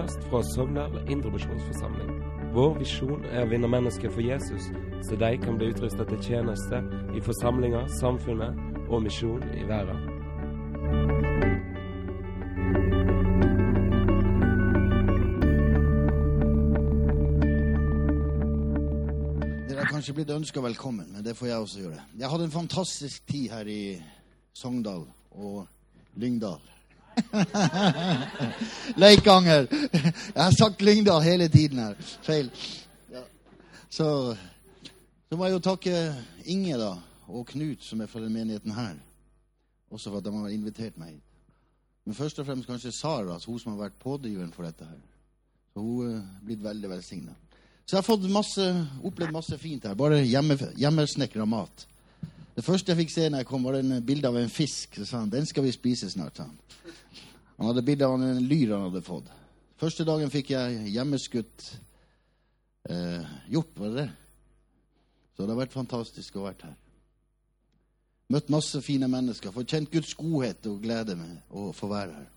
podkast fra Sogndal Indremisjonsforsamling. Vår visjon er å vinne mennesker for Jesus, så de kan bli utrusta til tjeneste i forsamlinger, samfunnet og misjon i verden. Dere er kanskje blitt ønska velkommen, men det får jeg også gjøre. Jeg hadde en fantastisk tid her i Sogndal og Lyngdal. Leikanger. Jeg har sagt Lyngdal hele tiden her. Feil. Ja. Så, så må jeg jo takke Inge da, og Knut, som er fra den menigheten her, også for at de har invitert meg. Men først og fremst kanskje Sara, hun som har vært pådriveren for dette her. Så hun er blitt veldig velsigna. Så jeg har fått masse, opplevd masse fint her. Bare hjemme, hjemmesnekra mat. Det første jeg fikk se når jeg kom, var en bilde av en fisk. Så sa han den skal vi spise snart. Han Han hadde bilde av en lyr han hadde fått. Første dagen fikk jeg hjemmeskutt eh, hjort, var det det? Så det har vært fantastisk å være her. Møtt masse fine mennesker. Fått kjent Guds godhet og glede med å få være her.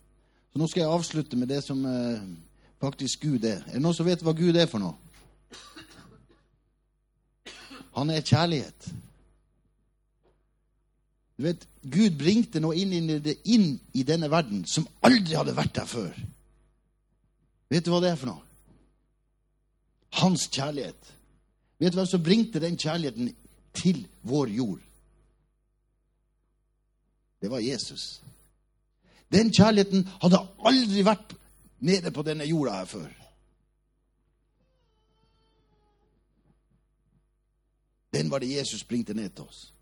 Så nå skal jeg avslutte med det som eh, faktisk Gud er. Er det noen som vet hva Gud er for noe? Han er kjærlighet. Du vet, Gud bringte noe inn, inn, inn i denne verden som aldri hadde vært der før. Vet du hva det er for noe? Hans kjærlighet. Vet du hvem som bringte den kjærligheten til vår jord? Det var Jesus. Den kjærligheten hadde aldri vært nede på denne jorda her før. Den var det Jesus bringte ned til oss.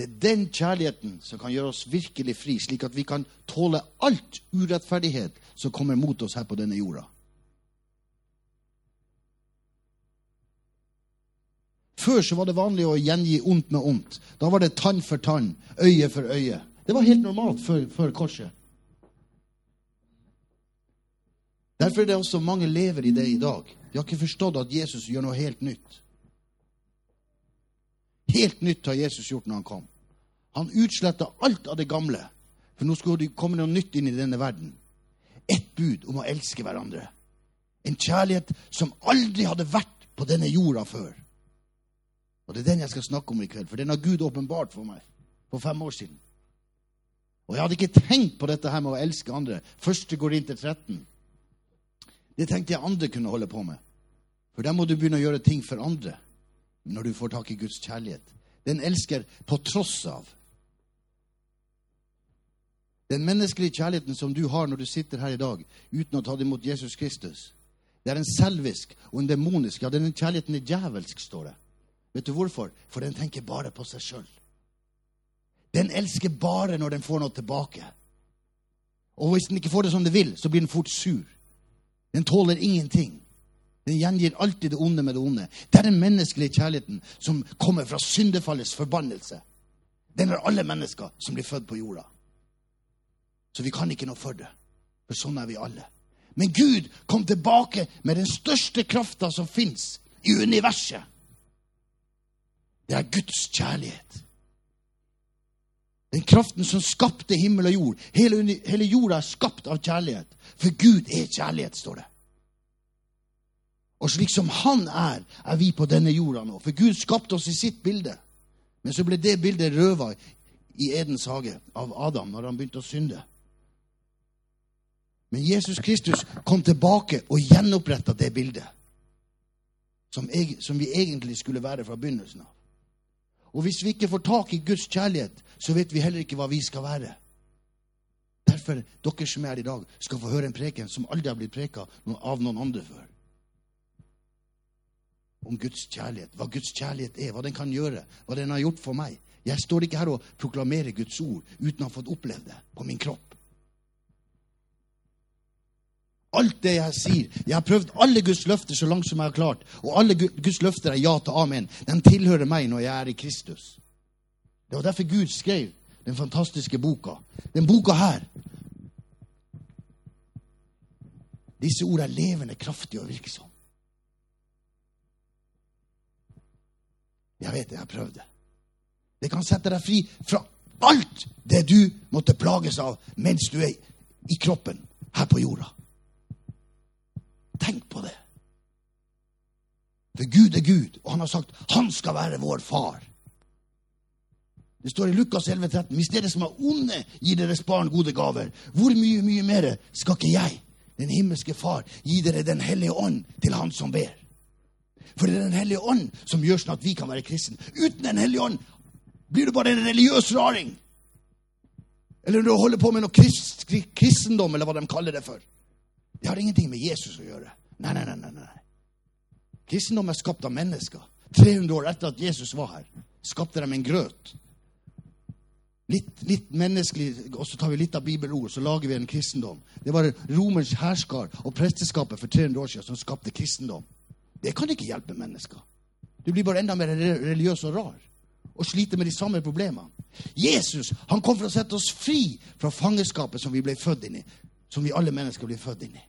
Det er den kjærligheten som kan gjøre oss virkelig fri, slik at vi kan tåle alt urettferdighet som kommer mot oss her på denne jorda. Før så var det vanlig å gjengi ondt med ondt. Da var det tann for tann, øye for øye. Det var helt normalt før, før korset. Derfor er det også mange lever i det i dag. De har ikke forstått at Jesus gjør noe helt nytt. Helt nytt har Jesus gjort når han kom. Han utsletta alt av det gamle, for nå skulle det komme noe nytt inn i denne verden. Ett bud om å elske hverandre. En kjærlighet som aldri hadde vært på denne jorda før. Og det er den jeg skal snakke om i kveld, for den har Gud åpenbart for meg for fem år siden. Og jeg hadde ikke tenkt på dette her med å elske andre. Første går inn til 13. Det tenkte jeg andre kunne holde på med. For der må du begynne å gjøre ting for andre når du får tak i Guds kjærlighet. Den elsker på tross av. Den menneskelige kjærligheten som du har når du sitter her i dag uten å ta det imot Jesus Kristus, det er en selvisk og en demonisk. Ja, den kjærligheten er djevelsk, står det. Vet du hvorfor? For den tenker bare på seg sjøl. Den elsker bare når den får noe tilbake. Og hvis den ikke får det som den vil, så blir den fort sur. Den tåler ingenting. Den gjengir alltid det onde med det onde. Det er den menneskelige kjærligheten som kommer fra syndefallets forbannelse. Den er alle mennesker som blir født på jorda. Så vi kan ikke noe for det. For sånn er vi alle. Men Gud kom tilbake med den største krafta som fins i universet. Det er Guds kjærlighet. Den kraften som skapte himmel og jord. Hele, hele jorda er skapt av kjærlighet. For Gud er kjærlighet, står det. Og slik som Han er, er vi på denne jorda nå. For Gud skapte oss i sitt bilde. Men så ble det bildet røva i Edens hage av Adam når han begynte å synde. Men Jesus Kristus kom tilbake og gjenoppretta det bildet. Som, jeg, som vi egentlig skulle være fra begynnelsen av. Og hvis vi ikke får tak i Guds kjærlighet, så vet vi heller ikke hva vi skal være. Derfor dere som er her i dag, skal få høre en preken som aldri har blitt preka av noen andre før. Om Guds kjærlighet, hva Guds kjærlighet er, hva den kan gjøre, hva den har gjort for meg. Jeg står ikke her og proklamerer Guds ord uten å ha fått opplevd det på min kropp. Alt det jeg sier Jeg har prøvd alle Guds løfter så langt som jeg har klart. Og alle Guds løfter er ja til amen. De tilhører meg når jeg er i Kristus. Det var derfor Gud skrev den fantastiske boka. Den boka her. Disse ord er levende, kraftige og virksomme. Jeg vet det, jeg har prøvd det. Det kan sette deg fri fra alt det du måtte plages av mens du er i kroppen her på jorda. Tenk på det. For Gud er Gud, og han har sagt han skal være vår far. Det står i Lukas 11, 13, Hvis dere som er onde, gir deres barn gode gaver, hvor mye, mye mer skal ikke jeg, den himmelske Far, gi dere Den hellige ånd til Han som ber? For det er Den hellige ånd som gjør sånn at vi kan være kristne. Uten Den hellige ånd blir du bare en religiøs raring. Eller når du holder på med noe krist, kristendom, eller hva de kaller det for. Det har ingenting med Jesus å gjøre. Nei, nei, nei. nei, nei. Kristendom er skapt av mennesker. 300 år etter at Jesus var her, skapte de en grøt. Litt, litt menneskelig, og så tar vi litt av bibelord, så lager vi en kristendom. Det var romersk hærskar og presteskapet for 300 år siden som skapte kristendom. Det kan ikke hjelpe mennesker. Du blir bare enda mer religiøs og rar og sliter med de samme problemene. Jesus han kom for å sette oss fri fra fangenskapet som vi ble født inn i. Som vi alle mennesker blir født inn i.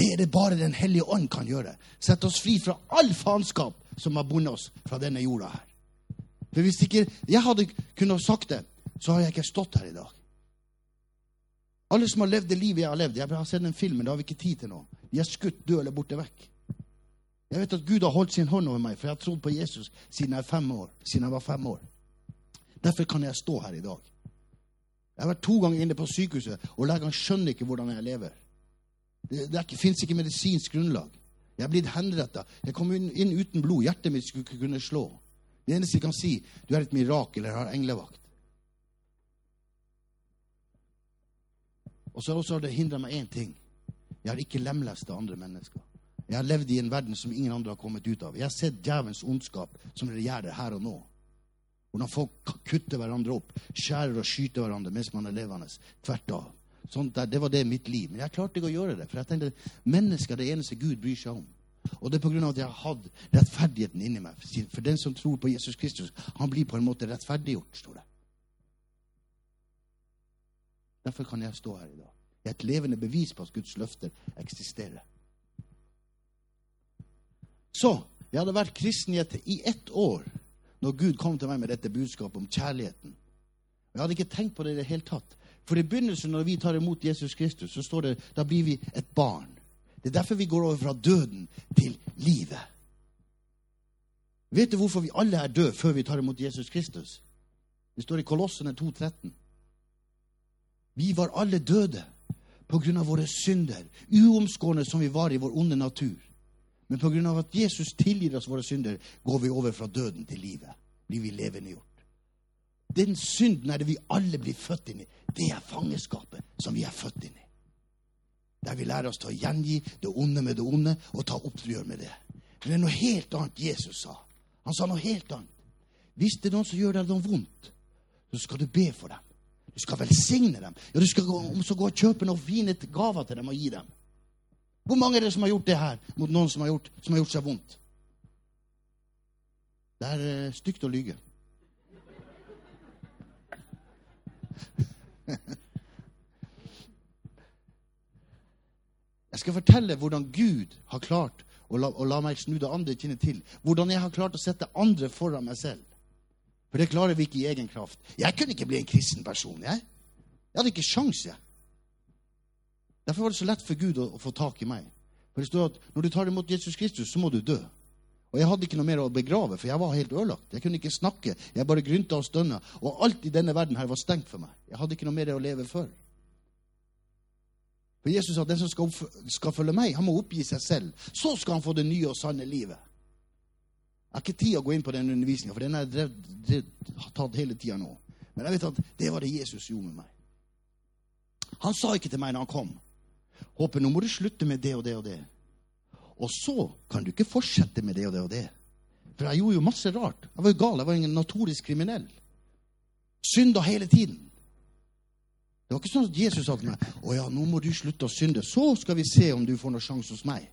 Det er det bare Den hellige ånd kan gjøre. Sette oss fri fra all faenskap som har bundet oss fra denne jorda her. For hvis ikke jeg hadde kunnet sagt det, så har jeg ikke stått her i dag. Alle som har levd det livet jeg har levd Jeg har sett en film, men det har vi ikke tid til nå. De er skutt, døde eller borte vekk. Jeg vet at Gud har holdt sin hånd over meg, for jeg har trodd på Jesus siden jeg, fem år, siden jeg var fem år. Derfor kan jeg stå her i dag. Jeg har vært to ganger inne på sykehuset, og legene skjønner ikke hvordan jeg lever. Det, det fins ikke medisinsk grunnlag. Jeg er blitt henretta. Jeg kom inn, inn, uten blod. Hjertet mitt skulle ikke kunne slå. Det eneste jeg kan si, du er et mirakel eller har englevakt. Og så har det hindra meg én ting. Jeg har ikke lemlesta andre mennesker. Jeg har levd i en verden som ingen andre har kommet ut av. Jeg har sett djevelens ondskap som regjerer her og nå. Hvordan folk kutter hverandre opp, skjærer og skyter hverandre mens man er levende. Tvert av. Sånt der, det var det mitt liv. Men jeg klarte ikke å gjøre det. For jeg tenkte mennesker er det eneste Gud bryr seg om. Og det er pga. at jeg har hatt rettferdigheten inni meg. For den som tror på Jesus Kristus, han blir på en måte rettferdiggjort, står det. Derfor kan jeg stå her i dag. Jeg er et levende bevis på at Guds løfter eksisterer. Så jeg hadde vært kristen i ett år når Gud kom til meg med dette budskapet om kjærligheten. Jeg hadde ikke tenkt på det i det hele tatt. For i begynnelsen, når vi tar imot Jesus Kristus, så står det da blir vi et barn. Det er derfor vi går over fra døden til livet. Vet du hvorfor vi alle er døde før vi tar imot Jesus Kristus? Det står i Kolossene 2,13. Vi var alle døde på grunn av våre synder, uomskårne som vi var i vår onde natur. Men pga. at Jesus tilgir oss våre synder, går vi over fra døden til livet. Blir vi levendegjort. Den synden er det vi alle blir født inn i. Det er fangeskapet som vi er født inn i. Der vi lærer oss til å gjengi det onde med det onde og ta oppgjør med det. Men det er noe helt annet Jesus sa. Han sa noe helt annet. Hvis det er noen som gjør deg noe vondt, så skal du be for dem. Du skal velsigne dem. Ja, du skal gå, gå og kjøpe noen fine gaver til dem og gi dem. Hvor mange er det som har gjort det her mot noen som har gjort, som har gjort seg vondt? Det er uh, stygt å lyge. Jeg skal fortelle hvordan Gud har klart å la, å la meg snu det andre kinnet til. Hvordan jeg har klart å sette andre foran meg selv. For det klarer vi ikke i egen kraft. Jeg kunne ikke bli en kristen person. Jeg, jeg hadde ikke sjans, jeg. Derfor var det så lett for Gud å, å, få tak i meg. For det står at når du tar imot Jesus Kristus, så må du dø. Og jeg hadde ikke noe mer å begrave, for jeg var helt ødelagt. Jeg kunne ikke snakke. Jeg bare grynta og stønna. Og alt i denne verden her var stengt for meg. Jeg hadde ikke noe mer å leve for. For Jesus sa at den som skal, skal følge meg, han må oppgi seg selv. Så skal han få det nye og sanne livet. Jeg har ikke tid å gå inn på den undervisninga, for den har jeg tatt hele tida nå. Men jeg vet at det var det Jesus gjorde med meg. Han sa ikke til meg når han kom Håper, nå må du slutte med det og det og det. Og så kan du ikke fortsette med det og det og det. For jeg gjorde jo masse rart. Jeg var jo gal. Jeg var ingen notorisk kriminell. Synda hele tiden. Det var ikke sånn at Jesus sa til meg å ja, nå må du slutte å synde. Så skal vi se om du får noen sjanse hos meg.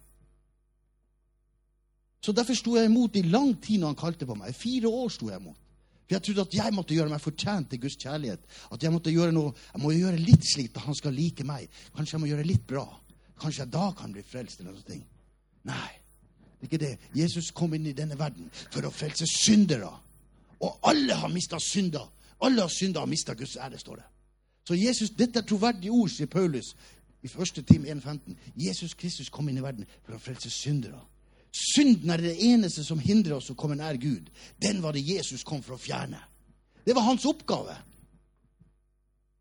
Så derfor sto jeg imot i lang tid når han kalte på meg. I fire år sto jeg imot. For jeg trodde at jeg måtte gjøre meg fortjent til Guds kjærlighet. At jeg måtte gjøre noe, jeg må gjøre litt slik at han skal like meg. Kanskje jeg må gjøre litt bra. Kanskje jeg da kan bli frelst. eller noe. Nei, det er ikke det. Jesus kom inn i denne verden for å frelse syndere. Og alle har mista synder. Alle har synda og mista Guds ære, står det. Så Jesus, Dette er troverdige ord, sier Paulus i første time 1.15. Jesus Kristus kom inn i verden for å frelse syndere. Synden er det eneste som hindrer oss å komme nær Gud. Den var det Jesus kom for å fjerne. Det var hans oppgave.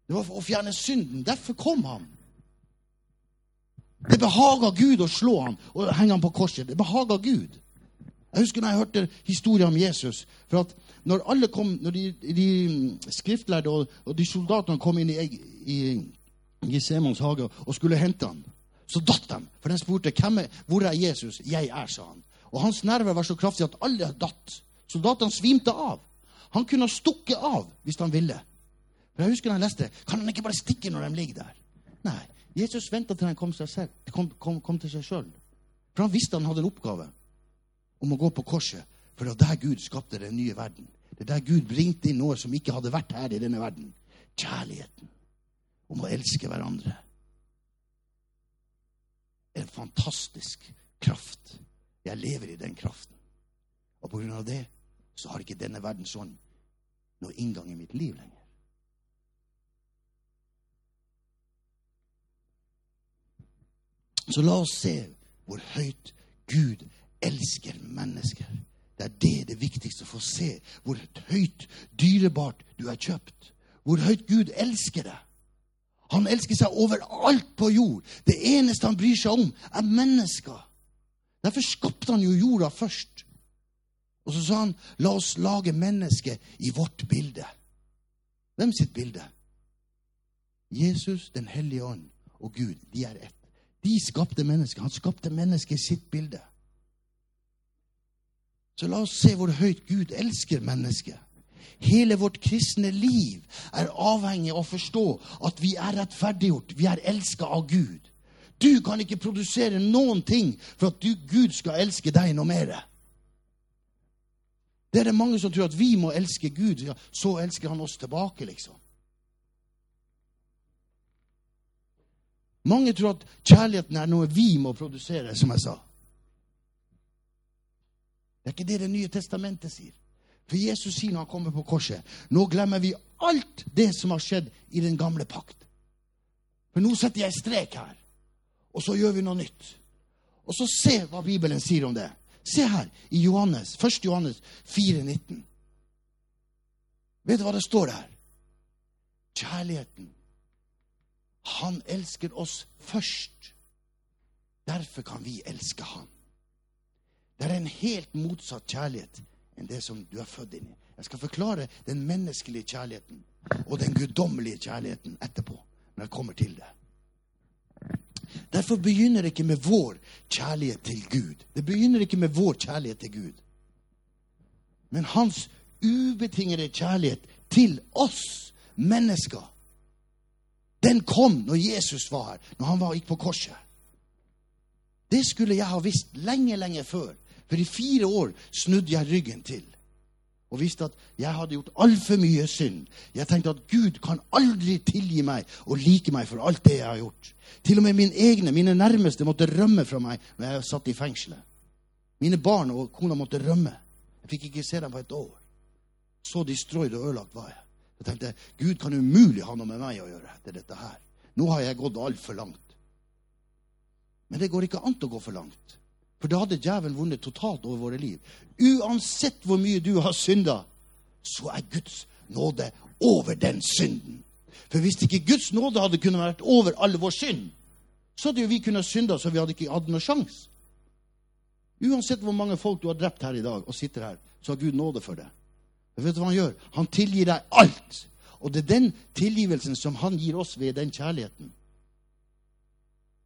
Det var for å fjerne synden. Derfor kom han. Det behaga Gud å slå ham og henge ham på korset. Det behaga Gud. Jeg husker når jeg hørte historien om Jesus. for at Når alle kom, når de, de skriftlærde og, og, de soldatene kom inn i, i, i Semons hage og skulle hente ham, så datt de. For de spurte hvem er, hvor er Jesus. Jeg er, sa han. Og hans nerver var så kraftige at alle datt. Soldatene svimte av. Han kunne ha stukket av hvis han ville. For jeg husker når jeg leste, Kan han ikke bare stikke når de ligger der? Nei. Jesus venta til han kom, selv, kom, kom, kom til seg sjøl. For han visste han hadde en oppgave om å gå på korset. For det var der Gud skapte den nye verden. Det er der Gud bringte inn noe som ikke hadde vært her i denne verden. Kjærligheten. Om å elske hverandre. En fantastisk kraft. Jeg lever i den kraften. Og på grunn av det så har ikke denne verden sånn noe inngang i mitt liv lenger. Så la oss se hvor høyt Gud elsker mennesker. Det er det det viktigste å få se. Hvor høyt dyrebart du er kjøpt. Hvor høyt Gud elsker deg. Han elsker seg overalt på jord. Det eneste han bryr seg om, er mennesker. Derfor skapte han jo jorda først. Og så sa han, la oss lage mennesket i vårt bilde. Hvem sitt bilde? Jesus, Den hellige ånd og Gud, de er ett. De skapte mennesket. Han skapte mennesket i sitt bilde. Så la oss se hvor høyt Gud elsker mennesket. Hele vårt kristne liv er avhengig av å forstå at vi er rettferdiggjort. Vi er elska av Gud. Du kan ikke produsere noen ting for at du, Gud skal elske deg noe mer. Det er det mange som tror at vi må elske Gud, så elsker han oss tilbake, liksom. Mange tror at kjærligheten er noe vi må produsere, som jeg sa. Det er ikke det Det nye testamentet sier. For Jesus sier når han kommer på korset Nå glemmer vi alt det som har skjedd i den gamle pakt. For nå setter jeg strek her, og så gjør vi noe nytt. Og så se hva Bibelen sier om det. Se her i Johannes, 1. Johannes 4, 19. Vet du hva det står der? Kjærligheten han elsker oss først. Derfor kan vi elske Han. Det er en helt motsatt kjærlighet enn det som du er født inn i. Jeg skal forklare den menneskelige kjærligheten og den guddommelige kjærligheten etterpå, når jeg kommer til det. Derfor begynner det ikke med vår kjærlighet til Gud. Det begynner ikke med vår kjærlighet til Gud. Men hans ubetingede kjærlighet til oss mennesker den kom når Jesus var her, når han var, gikk på korset. Det skulle jeg ha visst lenge, lenge før. For i fire år snudde jeg ryggen til og visste at jeg hadde gjort altfor mye synd. Jeg tenkte at Gud kan aldri tilgi meg og like meg for alt det jeg har gjort. Til og med mine egne, mine nærmeste, måtte rømme fra meg når jeg satt i fengselet. Mine barn og kona måtte rømme. Jeg fikk ikke se dem på et år. Så destroyed og ødelagt var jeg. Jeg tenkte Gud kan umulig ha noe med meg å gjøre etter dette her. Nå har jeg gått altfor langt. Men det går ikke an å gå for langt. For da hadde djevelen vunnet totalt over våre liv. Uansett hvor mye du har synda, så er Guds nåde over den synden. For hvis ikke Guds nåde hadde kunnet vært over all vår synd, så hadde jo vi kunnet synda så vi hadde ikke hatt noen sjanse. Uansett hvor mange folk du har drept her i dag og sitter her, så har Gud nåde for det. Vet du hva han gjør? Han tilgir deg alt. Og det er den tilgivelsen som han gir oss ved den kjærligheten.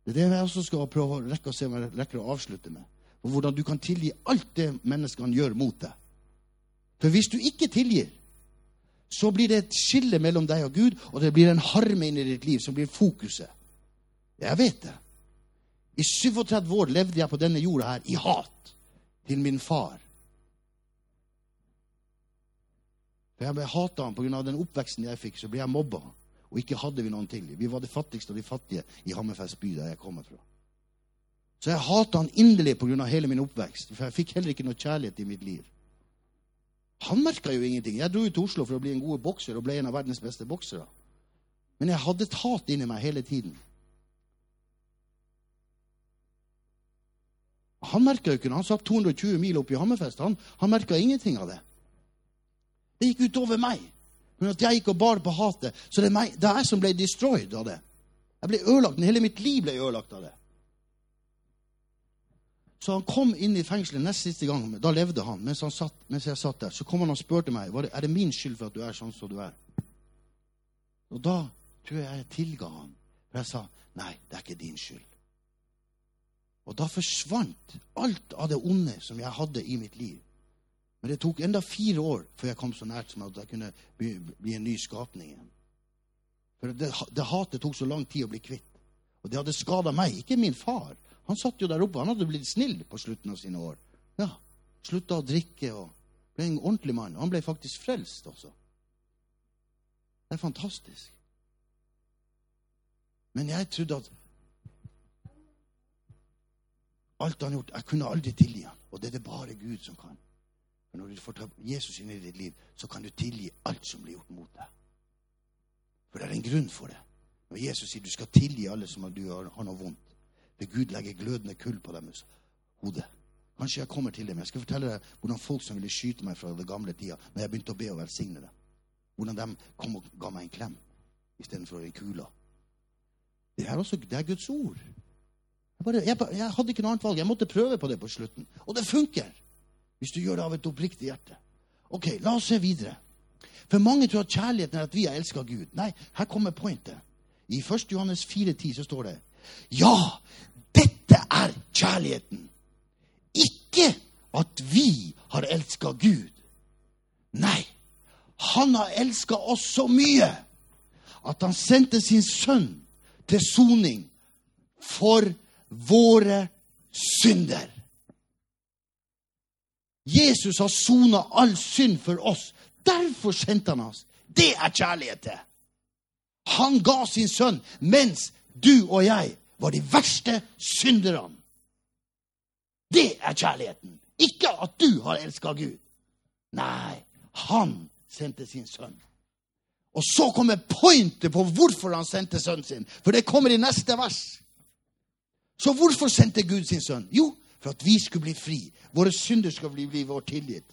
Det er det jeg også skal prøve å rekke å se om jeg rekker å avslutte med. Og hvordan du kan tilgi alt det menneskene gjør mot deg. For hvis du ikke tilgir, så blir det et skille mellom deg og Gud, og det blir en harme inni ditt liv som blir fokuset. Jeg vet det. I 37 år levde jeg på denne jorda her i hat til min far Da jeg ble hata pga. den oppveksten jeg fikk, så ble jeg mobba. Og ikke hadde vi noen ting. Vi var det fattigste av de fattige i Hammerfest by, der jeg kommer fra. Så jeg hata han inderlig pga. hele min oppvekst, for jeg fikk heller ikke noe kjærlighet i mitt liv. Han merka jo ingenting. Jeg dro ut til Oslo for å bli en god bokser og ble en av verdens beste boksere. Men jeg hadde et hat inni meg hele tiden. Han merka jo ikke noe. Han satt 220 mil opp i Hammerfest. Han, han merka ingenting av det. Det gikk utover meg. Men at jeg gikk og bar på hatet. Så det er, meg, det er jeg som ble destroyed av det. Jeg ble ødelagt. Hele mitt liv ble ødelagt av det. Så han kom inn i fengselet nest siste gang. Da levde han. Mens, han satt, mens jeg satt der, så kom han og spurte meg det, er det min skyld for at du er sånn som du er. Og da tror jeg jeg tilga han. For jeg sa nei, det er ikke din skyld. Og da forsvant alt av det onde som jeg hadde i mitt liv. Men det tok enda fire år før jeg kom så nært som at jeg kunne bli, bli en ny skapning igjen. For det, det hatet tok så lang tid å bli kvitt. Og det hadde skada meg, ikke min far. Han satt jo der oppe. Han hadde blitt snill på slutten av sine år. Ja, Slutta å drikke og ble en ordentlig mann. Han ble faktisk frelst også. Det er fantastisk. Men jeg trodde at alt han har gjort Jeg kunne aldri tilgi ham. Og det er det bare Gud som kan. For når du får ta Jesus inn i ditt liv, så kan du tilgi alt som blir gjort mot deg. For det er en grunn for det. Når Jesus sier du skal tilgi alle som du har, har noe vondt. For Gud legger glødende kull på deres hode. Kanskje jeg kommer til dem. jeg skal fortelle deg hvordan folk som ville skyte meg fra den gamle tida, når jeg begynte å be og velsigne dem, hvordan de kom og ga meg en klem istedenfor en kule. Det er, også, det er Guds ord. Jeg, bare, jeg, jeg, hadde ikke noe annet valg. Jeg måtte prøve på det på slutten. Og det funker! Hvis du gjør det av et oppriktig hjerte. Ok, La oss se videre. For mange tror at kjærligheten er at vi har elska Gud. Nei, her kommer pointet. I 1. Johannes 4,10 så står det Ja, dette er kjærligheten. Ikke at vi har elska Gud. Nei, han har elska oss så mye at han sendte sin sønn til soning for våre synder. Jesus har sona all synd for oss. Derfor sendte han oss. Det er kjærlighet til. Han ga sin sønn mens du og jeg var de verste synderne. Det er kjærligheten. Ikke at du har elska Gud. Nei, han sendte sin sønn. Og så kommer pointet på hvorfor han sendte sønnen sin. For det kommer i neste vers. Så hvorfor sendte Gud sin sønn? Jo, for at vi skulle bli fri. Våre synder skulle bli, bli vår tilgitt.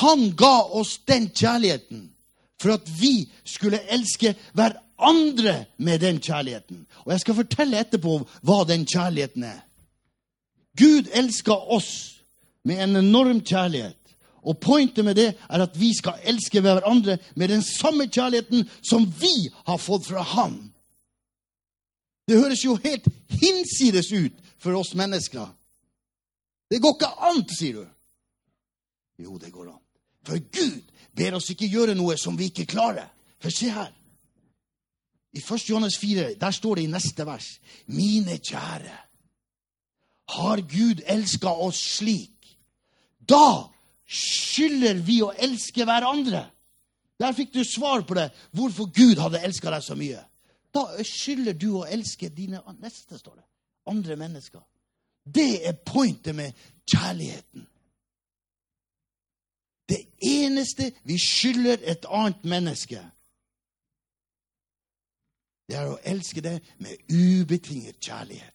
Han ga oss den kjærligheten for at vi skulle elske hverandre med den kjærligheten. Og jeg skal fortelle etterpå hva den kjærligheten er. Gud elsker oss med en enorm kjærlighet. Og pointet med det er at vi skal elske hverandre med den samme kjærligheten som vi har fått fra Han. Det høres jo helt hinsides ut for oss mennesker. Det går ikke an, sier du. Jo, det går an. For Gud ber oss ikke gjøre noe som vi ikke klarer. For se her. I 1. Johannes 4 der står det i neste vers Mine kjære, har Gud elska oss slik? Da skylder vi å elske hverandre. Der fikk du svar på det, hvorfor Gud hadde elska deg så mye. Da skylder du å elske dine neste, står det. Andre mennesker. Det er pointet med kjærligheten. Det eneste vi skylder et annet menneske, det er å elske det med ubetinget kjærlighet.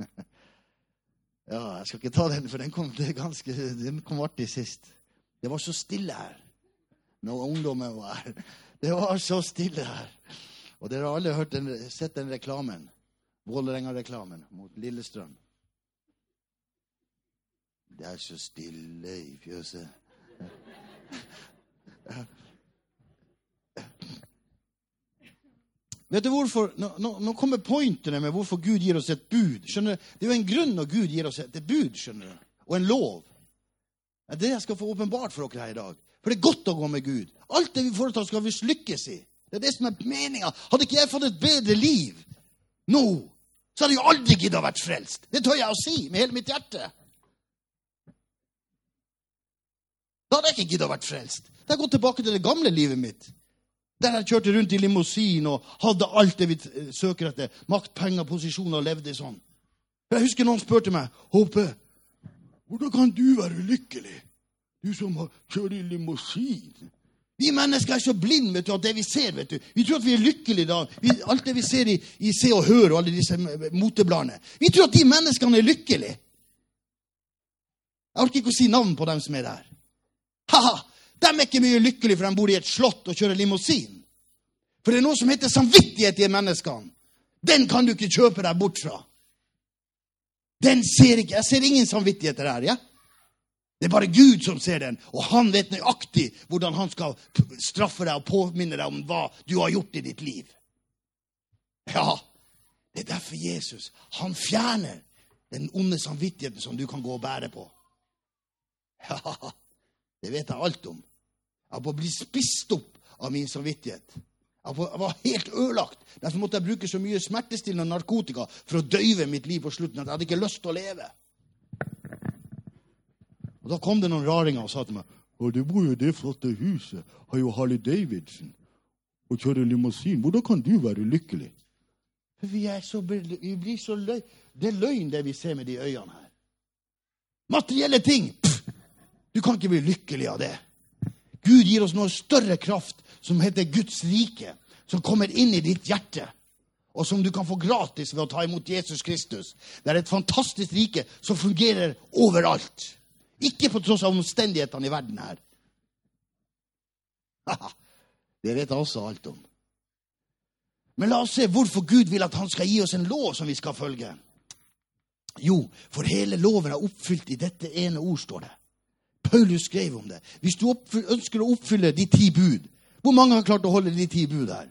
Ja, jeg skal ikke ta den, for den kom, ganske, den kom artig sist. Det var så stille her når ungdommen var her. Det var så stille her. Og dere har alle den, sett den reklamen. Vålerenga-reklamen mot Lillestrøm. Det er så stille i fjøset. Vet du hvorfor? Nå, nå, kommer pointene med hvorfor Gud gir oss et bud. Skjønner du? Det er jo en grunn når Gud gir oss et, et bud skjønner du? og en lov. Det er det jeg skal få åpenbart for dere her i dag. For det er godt å gå med Gud. Alt det vi foretar, skal vi lykkes i. Det er det som er meninga. Hadde ikke jeg fått et bedre liv nå, så hadde jeg aldri giddet å vært frelst. Det tør jeg å si med hele mitt hjerte. Da hadde jeg ikke giddet å vært frelst. Da har jeg gått tilbake til det gamle livet mitt. Der jeg kjørte rundt i limousin og hadde alt det vi søker etter. Makt, penger, posisjoner, og levde sånn. Jeg husker noen spurte meg Håpe, hvordan kan du være lykkelig? Du som kjører i limousin. Vi mennesker er så blinde vet du, at det vi ser vet du. Vi tror at vi er lykkelige da. Vi, alt det vi ser i, i Se og Hør og alle disse motebladene. Vi tror at de menneskene er lykkelige. Jeg orker ikke å si navn på dem som er der. Ha-ha! De er ikke mye lykkelige for de bor i et slott og kjører limousin. For det er noe som heter samvittighet i menneskene. Den kan du ikke kjøpe deg bort fra. Den ser ikke Jeg ser ingen samvittigheter her. ja? Det er bare Gud som ser den, og han vet nøyaktig hvordan han skal straffe deg og påminne deg om hva du har gjort i ditt liv. Ja, det er derfor Jesus han fjerner den onde samvittigheten som du kan gå og bære på. Ja, det vet jeg alt om. Jeg var bli spist opp av min samvittighet. Jeg var helt ødelagt. Derfor måtte jeg bruke så mye smertestillende narkotika for å døyve mitt liv på slutten at jeg hadde ikke lyst til å leve. Og Da kom det noen raringer og sa til meg og du bor jo i det flotte huset, har jo Harley Davidson og kjører limousin. Hvordan kan du være lykkelig? For vi, er så, vi blir så løy. Det er løgn, det vi ser med de øynene her. Materielle ting! Pff, du kan ikke bli lykkelig av det. Gud gir oss noe større kraft som heter Guds rike, som kommer inn i ditt hjerte, og som du kan få gratis ved å ta imot Jesus Kristus. Det er et fantastisk rike som fungerer overalt. Ikke på tross av omstendighetene i verden her. Det vet jeg også alt om. Men la oss se hvorfor Gud vil at han skal gi oss en lov som vi skal følge. Jo, for hele loven er oppfylt i dette ene ord, står det. Paulus skrev om det. Hvis du ønsker å oppfylle de ti bud, hvor mange har klart å holde de ti bud her?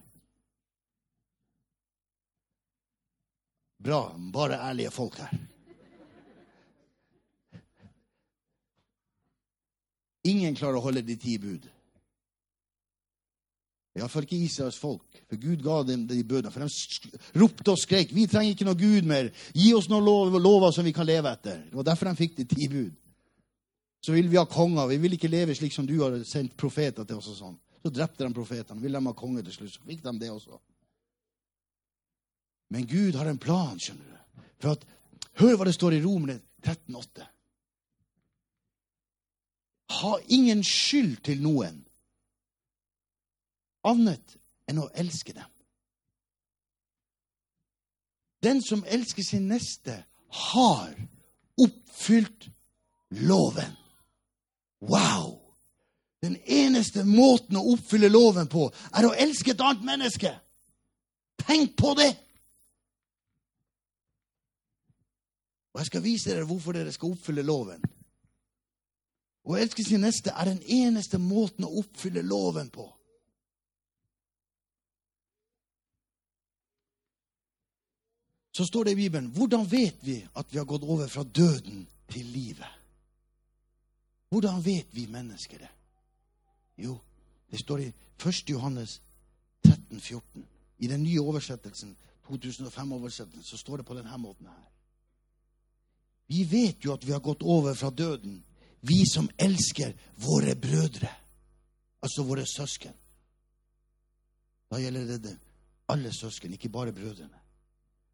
Bra. Bare ærlige folk her. Ingen klarer å holde de ti bud. Iallfall ikke Israels folk, for Gud ga dem de bødene. For de ropte og skrek 'Vi trenger ikke noe Gud mer. Gi oss noen lov, lover som vi kan leve etter.' Det var derfor de fikk de ti bud. Så vil vi ha konger. Vi vil ikke leve slik som du har sendt profeter til oss. og sånn. Så drepte de profetene. Vil de ha konge til slutt, så fikk de det også. Men Gud har en plan, skjønner du. For at, Hør hva det står i Romerne 13,8 ha ingen skyld til noen annet enn å elske dem. Den som elsker sin neste, har oppfylt loven. Wow! Den eneste måten å oppfylle loven på, er å elske et annet menneske. Tenk på det! Og jeg skal vise dere hvorfor dere skal oppfylle loven. Å elske sin neste er den eneste måten å oppfylle loven på. Så står det i Bibelen hvordan vet vi at vi har gått over fra døden til livet? Hvordan vet vi mennesker det? Jo, det står i 1. Johannes 13, 14. I den nye oversettelsen, 2005-oversettelsen, så står det på denne måten her. Vi vet jo at vi har gått over fra døden vi som elsker våre brødre, altså våre søsken. Da gjelder det, alle søsken, ikke bare brødrene.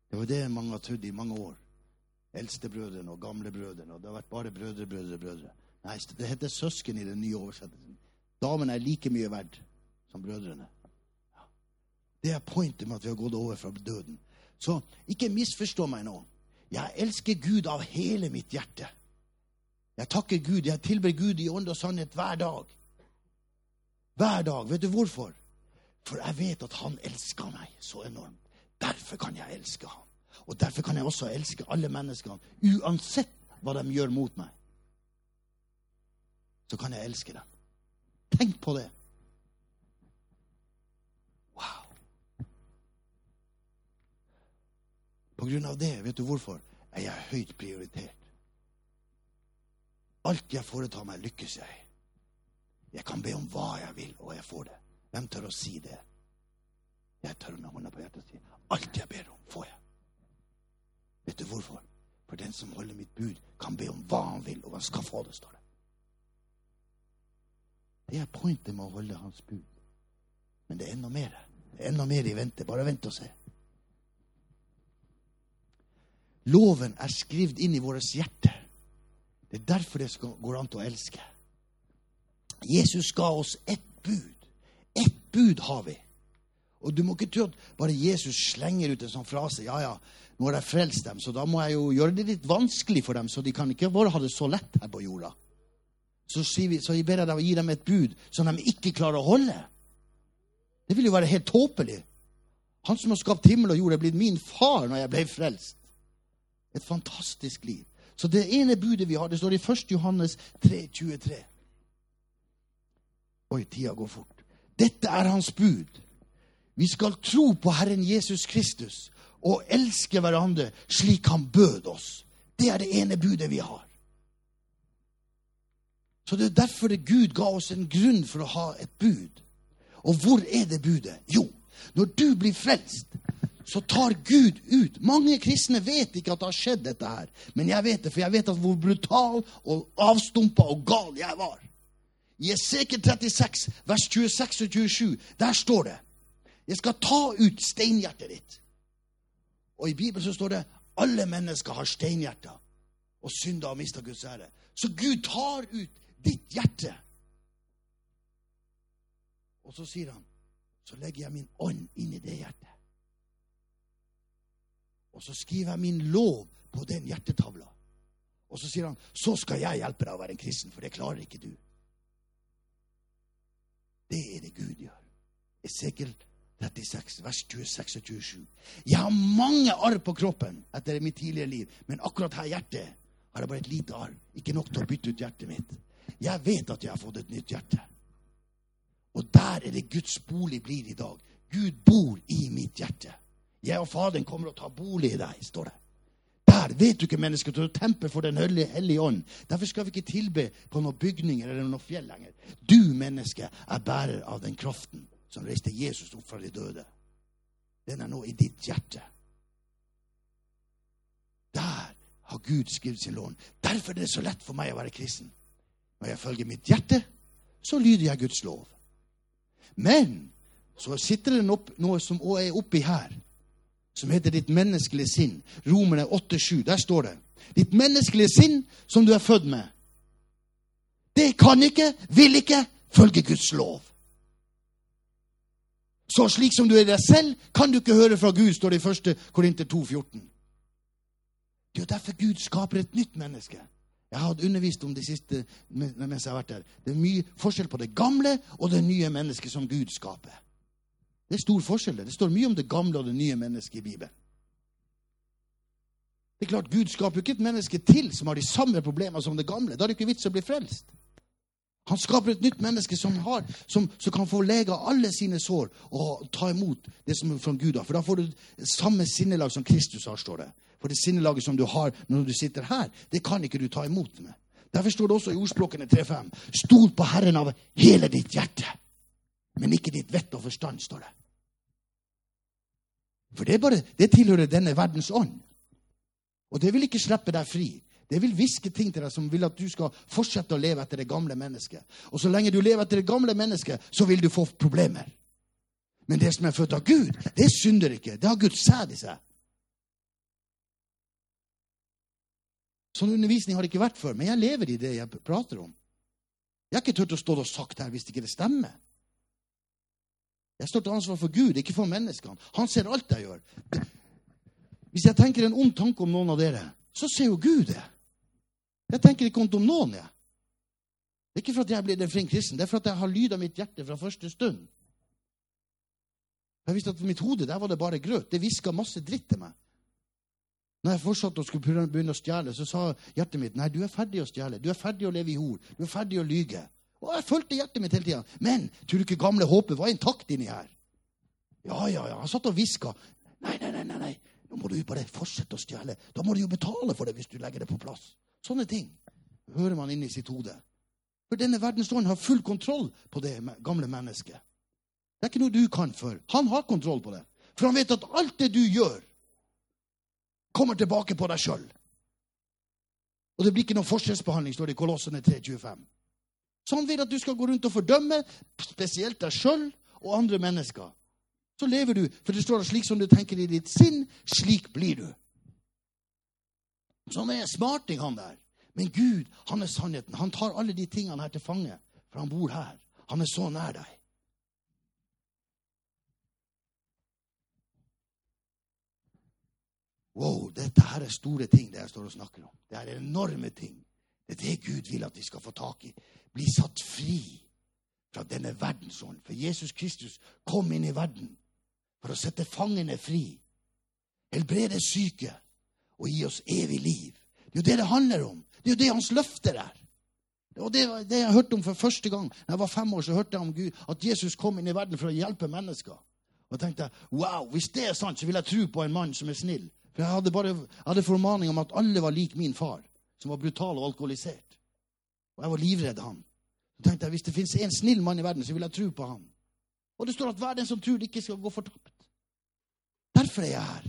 Det var det mange har trodd i mange år. Eldstebrødrene og gamlebrødrene. Og det har vært bare brødre, brødre, brødre. Nei, det heter søsken i den nye oversettelsen. Damene er like mye verdt som brødrene. Ja. Det er pointet med at vi har gått over fra døden. Så ikke misforstå meg nå. Jeg elsker Gud av hele mitt hjerte. Jeg takker Gud. Jeg tilber Gud i ånd og sannhet hver dag. Hver dag. Vet du hvorfor? For jeg vet at han elsker meg så enormt. Derfor kan jeg elske ham. Og derfor kan jeg også elske alle menneskene, uansett hva de gjør mot meg. Så kan jeg elske dem. Tenk på det. Wow. På grunn av det, vet du hvorfor, er jeg høyt prioritert. Alt jeg foretar meg, lykkes jeg. Jeg kan be om hva jeg vil, og jeg får det. Hvem tør å si det? Jeg tør med hånda på hjertet å si alt jeg ber om, får jeg. Vet du hvorfor? For den som holder mitt bud, kan be om hva han vil, og han skal få det, står det. Det er pointet med å holde hans bud. Men det er enda mer. Det er enda mer i vente. Bare vent og se. Loven er skrevet inn i vårt hjerte. Det er derfor det går an til å elske. Jesus ga oss ett bud. bud har vi. Og du må ikke tro at bare Jesus slenger ut en sånn frase. Ja, ja, nå har jeg frelst dem, så da må jeg jo gjøre det litt vanskelig for dem, så de kan ikke bare ha det så lett her på jorda. Så, vi, så jeg ber jeg deg å gi dem et bud som de ikke klarer å holde. Det vil jo være helt tåpelig. Han som har skapt himmel og jord, er blitt min far når jeg ble frelst. Et fantastisk liv. Så det ene budet vi har, det står i 1. Johannes 3, 23. Oi, tida går fort. Dette er hans bud. Vi skal tro på Herren Jesus Kristus og elske hverandre slik han bød oss. Det er det ene budet vi har. Så det er derfor det Gud ga oss en grunn for å ha et bud. Og hvor er det budet? Jo, når du blir frelst, så tar Gud ut Mange kristne vet ikke at det har skjedd, dette her. Men jeg vet det, for jeg vet at hvor brutal og avstumpa og gal jeg var. I Esekiel 36, vers 26 og 27, der står det Jeg skal ta ut steinhjertet ditt. Og i Bibelen så står det alle mennesker har steinhjerter og synder og mister Guds ære. Så Gud tar ut ditt hjerte. Og så sier han, så legger jeg min ånd inn i det hjertet. Og så skriver jeg min lov på den hjertetavla. Og så sier han, så skal jeg hjelpe deg å være en kristen, for det klarer ikke du. Det er det Gud gjør. Esekiel 36, vers 26 og 27. Jeg har mange arr på kroppen etter mitt tidligere liv, men akkurat her hjertet har jeg bare et lite arr. Ikke nok til å bytte ut hjertet mitt. Jeg vet at jeg har fått et nytt hjerte. Og der er det Guds bolig blir i dag. Gud bor i mitt hjerte. Jeg og Faderen kommer og tar bolig i deg, står det. Der vet du ikke mennesket til å tempe for Den hellige ånd. Derfor skal vi ikke tilbe på noen bygninger eller noen fjell lenger. Du, menneske, er bærer av den kraften som reiste Jesus opp fra de døde. Den er nå i ditt hjerte. Der har Gud skrevet sin lån. Derfor er det så lett for meg å være kristen. Når jeg følger mitt hjerte, så lyder jeg Guds lov. Men så sitter det noe som er oppi her, som heter ditt menneskelige sinn. Romerne 8,7. Der står det. Ditt menneskelige sinn som du er født med. Det kan ikke, vil ikke, følge Guds lov. Så slik som du er deg selv, kan du ikke høre fra Gud, står det i 1. Korinter 2,14. Det er jo derfor Gud skaper et nytt menneske. Jeg har undervist om det siste mens jeg har vært her. Det er mye forskjell på det gamle og det nye mennesket som Gud skaper. Det er stor forskjell. Det står mye om det gamle og det nye mennesket i Bibelen. Det er klart, Gud skaper jo ikke et menneske til som har de samme problemer som det gamle. Da er det ikke vits å bli frelst. Han skaper et nytt menneske som, har, som, som kan få lege alle sine sår og ta imot det som er fra Gud. For da får du samme sinnelag som Kristus har, står det. For det sinnelaget som du har når du sitter her, det kan ikke du ta imot med. Derfor står det også i ordspråkene 3.5.: Stol på Herren av hele ditt hjerte, men ikke ditt vett og forstand, står det. For det, bare, det tilhører denne verdens ånd. Og det vil ikke slippe deg fri. Det vil hviske ting til deg som vil at du skal fortsette å leve etter det gamle mennesket. Og så lenge du lever etter det gamle mennesket, så vil du få problemer. Men det som er født av Gud, det synder ikke. Det har Guds sæd i seg. Sånn undervisning har det ikke vært før, men jeg lever i det jeg prater om. Jeg har ikke turt å stå og sagt her hvis ikke det stemmer. Jeg står til ansvar for Gud, ikke for menneskene. Han ser alt jeg gjør. Hvis jeg tenker en ond tanke om noen av dere, så ser jo Gud det. Jeg tenker ikke ondt om noen, jeg. Det er ikke for at jeg blir en flink kristen, det er for at jeg har lyd av mitt hjerte fra første stund. Jeg visste at for mitt hode der var det bare grøt. Det hviska masse dritt til meg. Når jeg fortsatte å skulle begynne å stjele, så sa hjertet mitt nei, du er ferdig å stjele. Du er ferdig å leve i hor. Du er ferdig å lyge. Og jeg fulgte hjertet mitt hele tida. Men tror du ikke gamle håpet var intakt inni her? Ja, ja, ja. Han satt og hviska. Nei, nei, nei, nei, nei. Nå må du bare fortsette å stjele. Da må du jo betale for det hvis du legger det på plass. Sånne ting hører man inni sitt hode. For denne verdensånden har full kontroll på det gamle mennesket. Det er ikke noe du kan for. Han har kontroll på det. For han vet at alt det du gjør, kommer tilbake på deg sjøl. Og det blir ikke noen forskjellsbehandling, står det i Kolossene 3.25. Så han vil at du skal gå rundt og fordømme spesielt deg sjøl og andre mennesker. Så lever du, for det står at slik som du tenker i ditt sinn, slik blir du. Så han er en smarting, han der. Men Gud, han er sannheten. Han tar alle de tingene her til fange, for han bor her. Han er så nær deg. Wow, dette her er store ting det jeg står og snakker om. Det er enorme ting. Det er det Gud vil at vi skal få tak i. Bli satt fri fra denne verdensånden. For Jesus Kristus kom inn i verden for å sette fangene fri. Helbrede syke og gi oss evig liv. Det er jo det det handler om. Det er jo det hans løfter er. Og det det jeg hørte om for første gang. Da jeg var fem år, så hørte jeg om Gud, at Jesus kom inn i verden for å hjelpe mennesker. Og jeg tenkte wow, hvis det er sant, så vil jeg tro på en mann som er snill. For jeg hadde, bare, jeg hadde formaning om at alle var lik min far, som var brutal og alkoholisert. Og jeg var livredd han. Så tenkte jeg, Hvis det fins en snill mann i verden, så vil jeg tro på han. Og det står at hver den som tror, ikke skal gå fortapt. Derfor er jeg her.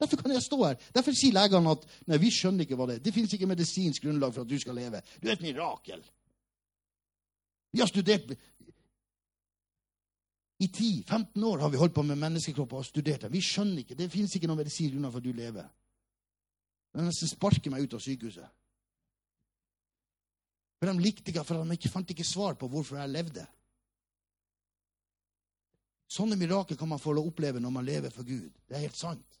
Derfor kan jeg stå her. Derfor sier legene at nei, vi skjønner ikke hva det er. Det fins ikke medisinsk grunnlag for at du skal leve. Du er et mirakel. Vi har studert I 10-15 år har vi holdt på med menneskekropper og studert det. Vi skjønner ikke. Det fins ikke noe medisinsk grunnlag for at du lever. Det nesten sparker meg ut av sykehuset. For de likte ikke, for de fant ikke svar på hvorfor jeg levde. Sånne mirakler kan man få oppleve når man lever for Gud. Det er helt sant.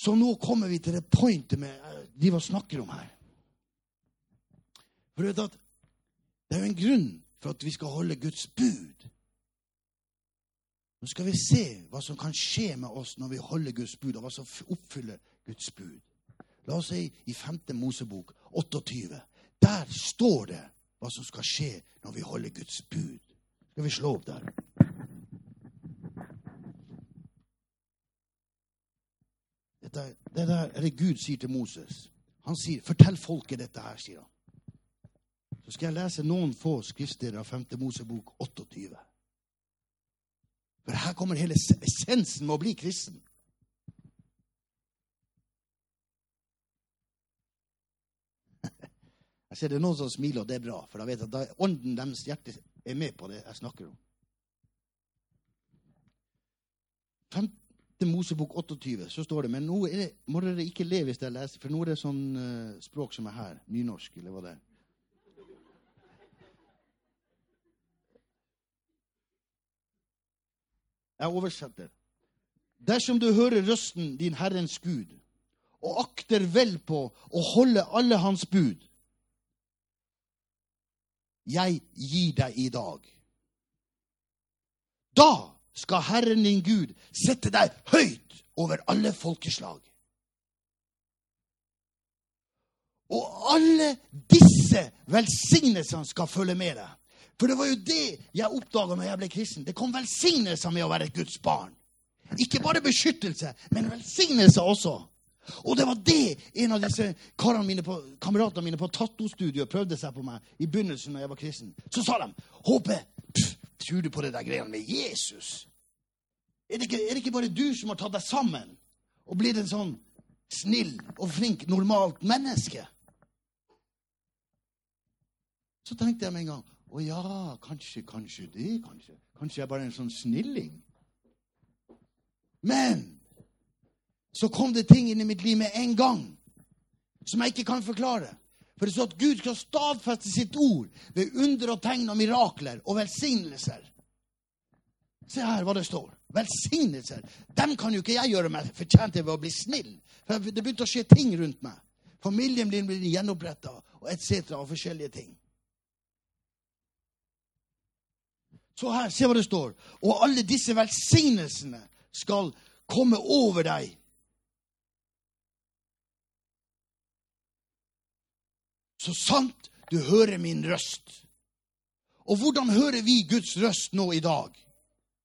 Så nå kommer vi til det pointet med de vi snakker om her. For du vet at det er jo en grunn for at vi skal holde Guds bud. Nå skal vi se hva som kan skje med oss når vi holder Guds bud, og hva som oppfyller Guds bud. La oss si i 5. Mosebok 28. Der står det hva som skal skje når vi holder Guds bud. Skal vi slå opp der? Dette, det er det Gud sier til Moses. Han sier, 'Fortell folket dette her', sier han. Så skal jeg lese noen få skriftsteder av 5. Mosebok 28. For her kommer hele essensen med å bli kristen. Jeg ser det er noen som smiler, og det er bra, for da vet jeg at ånden deres hjerte er med på det jeg snakker om. 5. Mosebok 28 så står det Men nå det, må dere ikke le hvis dere leser, for nå er det sånn uh, språk som er her. Nynorsk, eller hva det er. Jeg oversetter. Dersom du hører røsten din Herrens Gud, og akter vel på å holde alle hans bud, jeg gir deg i dag. Da skal Herren din Gud sette deg høyt over alle folkeslag. Og alle disse velsignelsene skal følge med deg. For det var jo det jeg oppdaga når jeg ble kristen. Det kom velsignelser med å være Guds barn. Ikke bare beskyttelse, men velsignelse også. Og det var det en av disse mine på, kameratene mine på Tatto-studiet prøvde seg på meg i begynnelsen når jeg var kristen. Så sa de Håpe, tror du på det der greiene med Jesus? Er det, ikke, er det ikke bare du som har tatt deg sammen og blitt en sånn snill og flink, normalt menneske? Så tenkte jeg med en gang å ja, kanskje, kanskje det, kanskje. Kanskje jeg bare er en sånn snilling. Men så kom det ting inn i mitt liv med en gang som jeg ikke kan forklare. For det står at Gud skal stadfeste sitt ord ved under og tegn og mirakler og velsignelser. Se her hva det står. Velsignelser. Dem kan jo ikke jeg gjøre meg fortjent til ved å bli snill. For det begynte å skje ting rundt meg. Familien min blir gjenoppretta, og etc. av forskjellige ting. Så her, se hva det står. Og alle disse velsignelsene skal komme over deg så sant du hører min røst. Og hvordan hører vi Guds røst nå i dag?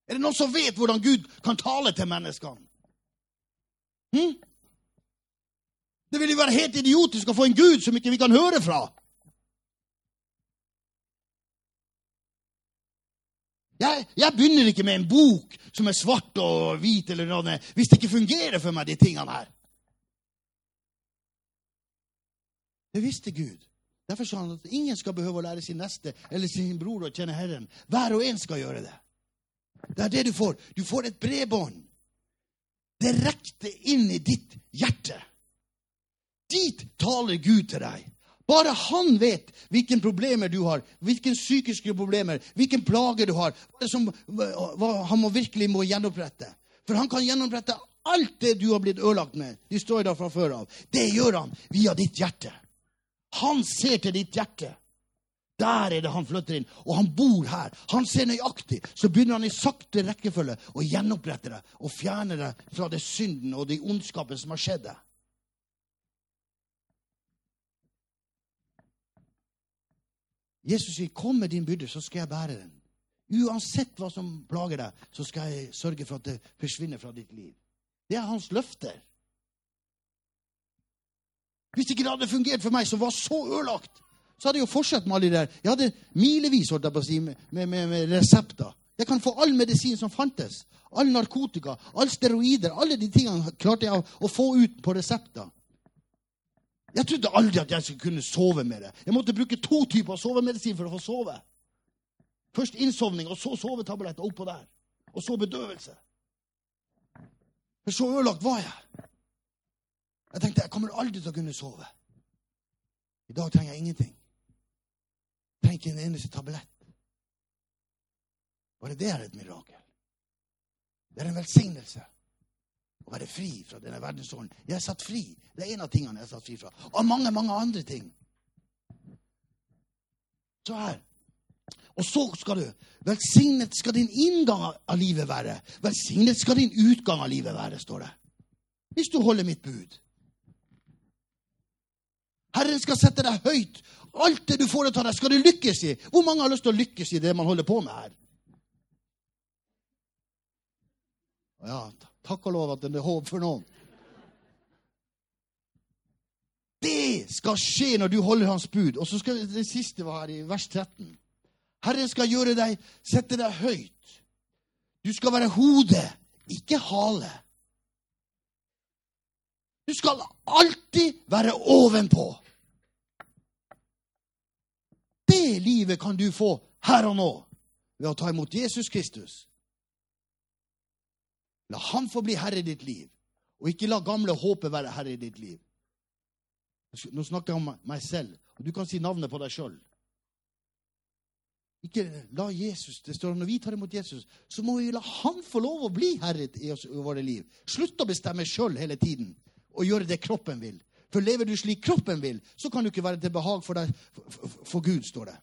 Er det noen som vet hvordan Gud kan tale til menneskene? Hm? Det vil jo være helt idiotisk å få en Gud som ikke vi kan høre fra. Jeg, jeg, begynner ikke med en bok som er svart og hvit, eller noe, hvis det ikke fungerer for meg, de tingene her. Det visste Gud. Derfor sa han at ingen skal behøve å lære sin neste eller sin bror å kjenne Herren. Hver og en skal gjøre det. Det er det du får. Du får et bredbånd direkte inn i ditt hjerte. Dit taler Gud til deg. Bare han vet hvilke problemer du har, hvilke psykiske problemer, hvilke plager du har, som, hva han må virkelig må gjenopprette. For han kan gjenopprette alt det du har blitt ødelagt med, de står der fra før av, det gjør han via ditt hjerte. Han ser til ditt hjerte. Der er det han flytter inn. Og han bor her. Han ser nøyaktig. Så begynner han i sakte rekkefølge å gjenopprette det og fjerne det fra det synden og de ondskapen som har skjedd det. Jesus sier, 'Kom med din byrde, så skal jeg bære den'. Uansett hva som plager deg, så skal jeg sørge for at det forsvinner fra ditt liv. Det er hans løfter. Hvis ikke det hadde fungert for meg, som var så ødelagt, så hadde jeg jo fortsatt med alle de der Jeg hadde milevis holdt jeg på å si, med, med, med resepter. Jeg kan få all medisin som fantes. All narkotika, all steroider. Alle de tingene klarte jeg å, få ut på resepter. Jeg trodde aldri at jeg skulle kunne sove med det. Jeg måtte bruke to typer sovemedisin for å få sove. Først innsovning, og så sovetabletter oppå der. Og så bedøvelse. For så ødelagt var jeg. Jeg tenkte jeg kommer aldri til å kunne sove. I dag trenger jeg ingenting. Jeg trenger ikke en eneste tablett. Bare det er et mirakel. Det er en velsignelse å være fri fra denne verdensorden. Jeg er satt fri. Det er en av tingene jeg er satt fri fra. Og mange, mange andre ting. Så her. Og så skal du Velsignet skal din inngang av livet være. Velsignet skal din utgang av livet være, står det. Hvis du holder mitt bud. Herren skal sette deg høyt. Alt det du foretar deg, skal du lykkes i. Hvor mange har lyst til å lykkes i det man holder på med her? Ja, takk og lov at det er håp for noen. Det skal skje når du holder hans bud. Og så skal det siste være her i vers 13. Herren skal gjøre deg, sette deg høyt. Du skal være hode, ikke hale. Du skal alltid være ovenpå. Det livet kan du få her og nå ved å ta imot Jesus Kristus. La han få bli herre i ditt liv, og ikke la gamle håpet være herre i ditt liv. Nå snakker jeg om meg selv, og du kan si navnet på deg sjøl. Ikke la Jesus, det står Når vi tar imot Jesus, så må vi la han få lov å bli herre i, oss, våre liv. Slutt å bestemme sjøl hele tiden og gjøre det kroppen vil. For lever du slik kroppen vil, så kan du ikke være til behag for, deg, for, Gud, står det.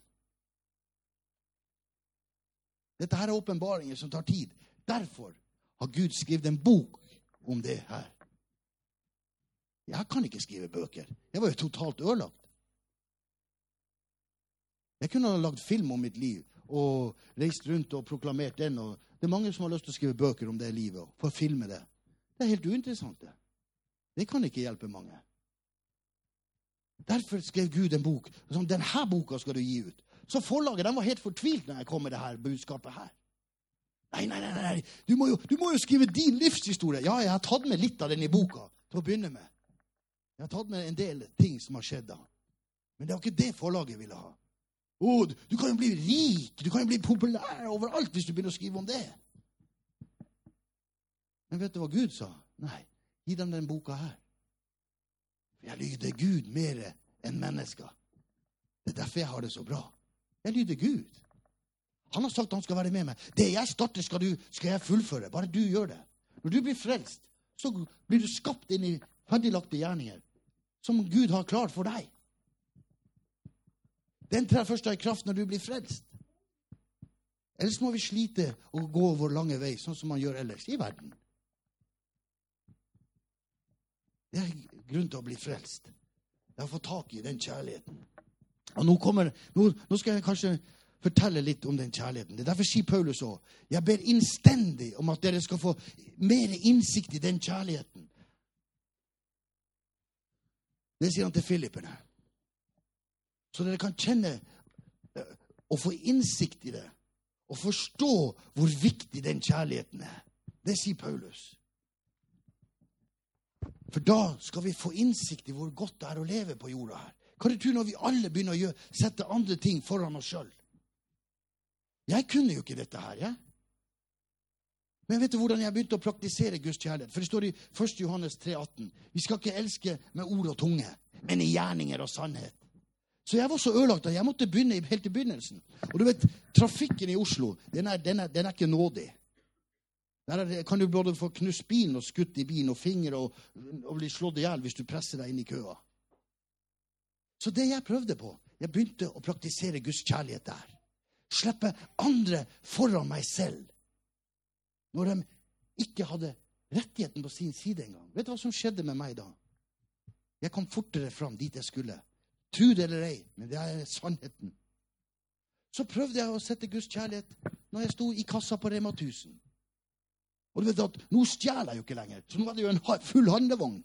Dette her er åpenbaringer som tar tid. Derfor har Gud skrevet en bok om det her. Jeg kan ikke skrive bøker. Jeg var jo totalt ødelagt. Jeg kunne ha lagd film om mitt liv og reist rundt og proklamert den. Og det er mange som har lyst til å skrive bøker om det livet og få filme det. Det er helt uinteressant, det. Det kan ikke hjelpe mange. Derfor skrev Gud en bok. som denne boka skal du gi ut. Så forlaget den var helt fortvilt når jeg kom med det her budskapet her. Nei, nei, nei, nei. Du, må jo, du må jo skrive din livshistorie. Ja, jeg har tatt med litt av den i boka til å begynne med. Jeg har tatt med en del ting som har skjedd da. Men det var ikke det forlaget ville ha. Oh, du kan jo bli rik, du kan jo bli populær overalt hvis du begynner å skrive om det. Men vet du hva Gud sa? Nei, gi dem den boka her. Jeg lyder Gud mer enn mennesker. Det er derfor jeg har det så bra. Jeg lyder Gud. Han har sagt han skal være med meg. Det jeg starter, skal, du, skal jeg fullføre. Bare du gjør det. Når du blir frelst, så blir du skapt inn i ferdiglagte gjerninger som Gud har klart for deg. Den trer først i kraft når du blir frelst. Ellers må vi slite og gå vår lange vei, sånn som man gjør ellers i verden. Det er grunn til å bli frelst. Jeg har fått tak i den kjærligheten. Og nå, kommer, nå, nå skal jeg kanskje fortelle litt om den kjærligheten. Det er Derfor sier Paulus òg jeg ber innstendig om at dere skal få mer innsikt i den kjærligheten. Det sier han til filipperne. Så dere kan kjenne eh, og få innsikt i det. Og forstå hvor viktig den kjærligheten er. Det sier Paulus. For da skal vi få innsikt i hvor godt det er å leve på jorda her. Hva er det du når vi alle begynner å gjøre, sette andre ting foran oss sjøl? Jeg kunne jo ikke dette her, jeg. Men vet du hvordan jeg begynte å praktisere Guds kjærlighet? For det står i 1. Johannes 3, 18. Vi skal ikke elske med ord og tunge, men i gjerninger og sannhet. Så jeg var så ødelagt at jeg måtte begynne helt i begynnelsen. Og du vet, trafikken i Oslo, den er, den er, den er ikke nådig. Der er- kan du både få knust bilen og skutt i bilen og fingre og, og bli slått i hjel hvis du presser deg inn i køa. Så det jeg prøvde på Jeg begynte å praktisere Guds kjærlighet der. Slippe andre foran meg selv. Når de ikke hadde rettigheten på sin side engang. Vet du hva som skjedde med meg da? Jeg kom fortere fram dit jeg skulle. Tro det eller ei, men det er sannheten. Så prøvde jeg å sette Guds kjærlighet når jeg sto i kassa på Rema 1000. Og du vet at nå stjeler jeg jo ikke lenger, så nå hadde det jo en full handlevogn.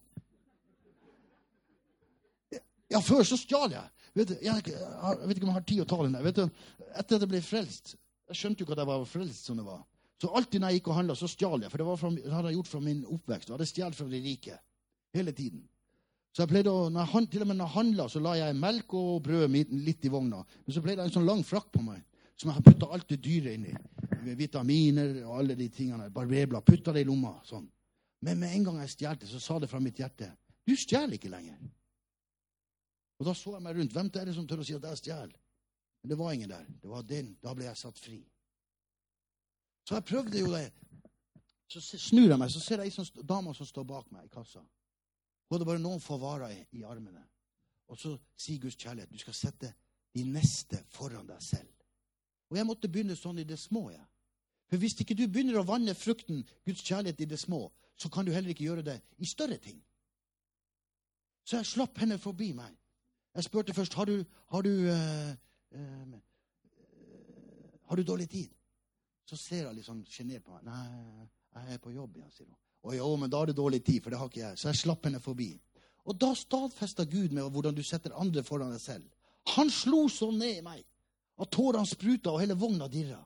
Ja, før så stjal jeg. Vet jeg, jeg vet ikke om jeg har tid å ta den der. Vet du, etter at jeg ble frelst Jeg skjønte jo ikke at jeg var frelst som det var. Så alltid når jeg gikk og handla, så stjal jeg. For det, fra, det hadde jeg gjort fra min oppvekst. Jeg hadde stjålet fra de rike. Hele tiden. Så jeg pleide å, jeg, Til og med når jeg handla, så la jeg melk og brød mitt litt i vogna. Men så pleide jeg en sånn lang frakk på meg som jeg har putta alt det dyre inni. Med Vitaminer og alle de tingene. Barberblad. Putta det i lomma. sånn. Men med en gang jeg stjal det, så sa det fra mitt hjerte Du stjeler ikke lenger. Og da så jeg meg rundt. Hvem er det som tør å si at jeg stjeler? Men det var ingen der. Det var den. Da ble jeg satt fri. Så jeg prøvde jo det. Så snur jeg meg, så ser jeg ei sånn dame som står bak meg i kassa. Hun hadde bare noen få varer i, i armene. Og så sier Guds kjærlighet du skal sette de neste foran deg selv. Og jeg måtte begynne sånn i det små. jeg. For hvis ikke du begynner å vanne frukten, Guds kjærlighet, i det små, så kan du heller ikke gjøre det i større ting. Så jeg slapp henne forbi meg. Jeg spurte først har du, har du, uh, uh, har du dårlig tid. Så ser hun litt sånn sjenert på meg. Nei, jeg er på jobb, ja, sier hun. Å jo, men da er det dårlig tid, for det har ikke jeg. Så jeg slapp henne forbi. Og da stadfesta Gud med hvordan du setter andre foran deg selv. Han slo så ned i meg at tårene spruta og hele vogna dirra.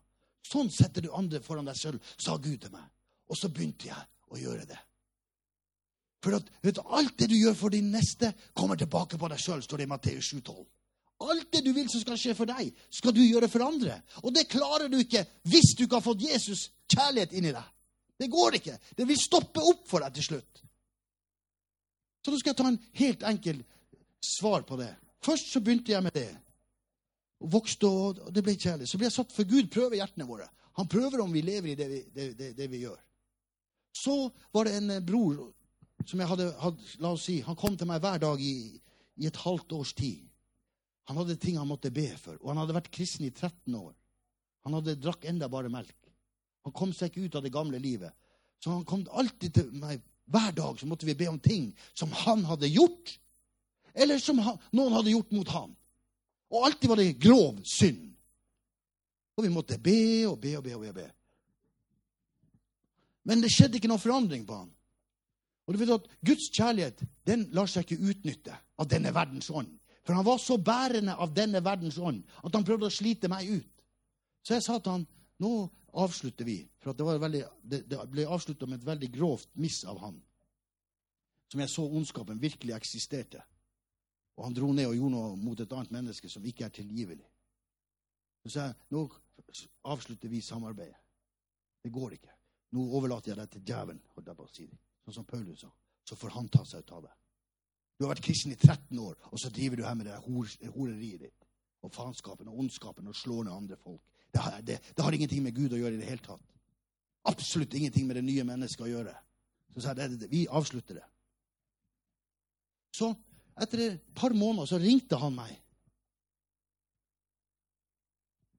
Sånn setter du andre foran deg selv, sa Gud til meg. Og så begynte jeg å gjøre det. For at, du, alt det du gjør for din neste, kommer tilbake på deg sjøl, står det i Matteus 7,12. Alt det du vil som skal skje for deg, skal du gjøre for andre. Og det klarer du ikke hvis du ikke har fått Jesus kjærlighet inni deg. Det går ikke. Det vil stoppe opp for deg til slutt. Så nå skal jeg ta en helt enkel svar på det. Først så begynte jeg med det. Og vokste, og det ble kjærlig. Så ble jeg satt for Gud prøver hjertene våre. Han prøver om vi lever i det vi, det, det, det vi gjør. Så var det en eh, bror som jeg hadde, hadde La oss si, han kom til meg hver dag i, i et halvt års tid. Han hadde ting han måtte be for, og han hadde vært kristen i 13 år. Han hadde drakk enda bare melk. Han kom seg ikke ut av det gamle livet. Så han kom alltid til meg hver dag så måtte vi be om ting som han hadde gjort, eller som han, noen hadde gjort mot han. Og alltid var det grov synd. Og vi måtte be og be og be. og be. Men det skjedde ikke noen forandring på han. Og du vet at Guds kjærlighet den lar seg ikke utnytte av denne verdens ånd. For han var så bærende av denne verdens ånd at han prøvde å slite meg ut. Så jeg sa til han nå avslutter vi. For det, veldig, det, det, ble avslutta med et veldig grovt miss av han. Som jeg så ondskapen virkelig eksisterte. Og han dro ned og gjorde noe mot et annet menneske som ikke er tilgivelig. Så sa jeg nå avslutter vi samarbeidet. Det går ikke. Nå overlater jeg deg til djevelen, holdt jeg på å si det. Sånn som Paulus sa. Så får han ta seg ut av det. Du har vært kristen i 13 år, og så driver du her med det hor, horeriet ditt. Og faenskapen og ondskapen og slår ned andre folk. Det har, det, det har ingenting med Gud å gjøre i det hele tatt. Absolutt ingenting med det nye mennesket å gjøre. Så sa jeg vi avslutter det. Så etter et par måneder så ringte han meg.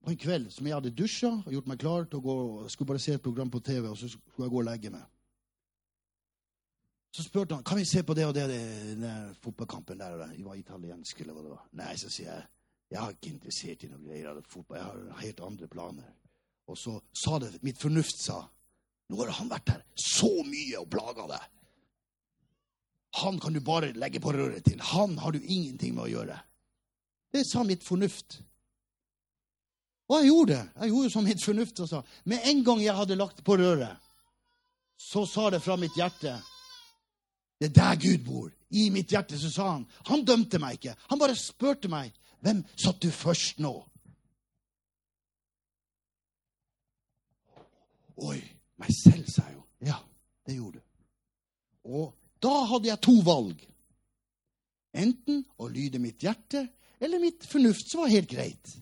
På en kveld som jeg hadde dusja og gjort meg klar til å gå skulle bare se et program på TV, og så skulle jeg gå og legge meg. Så spurte han kan vi se på det og det, den fotballkampen der. Det var italiensk, eller hva det var. Nei, så sier jeg jeg er ikke interessert i noe greier av fotball. Jeg har helt andre planer. Og så sa det mitt fornuft sa nå har han vært her så mye og plaga deg. Han kan du bare legge på røret til. Han har du ingenting med å gjøre. Det sa mitt fornuft. Og jeg gjorde det. Jeg gjorde som mitt fornuft sa. Med en gang jeg hadde lagt på røret, så sa det fra mitt hjerte Det er der Gud bor. I mitt hjerte så sa han Han dømte meg ikke. Han bare spurte meg hvem satt du først nå. Oi, meg selv, sa jeg jo. Ja, det gjorde du. Og da hadde jeg to valg. Enten å lyde mitt hjerte eller mitt fornuft, som var helt greit.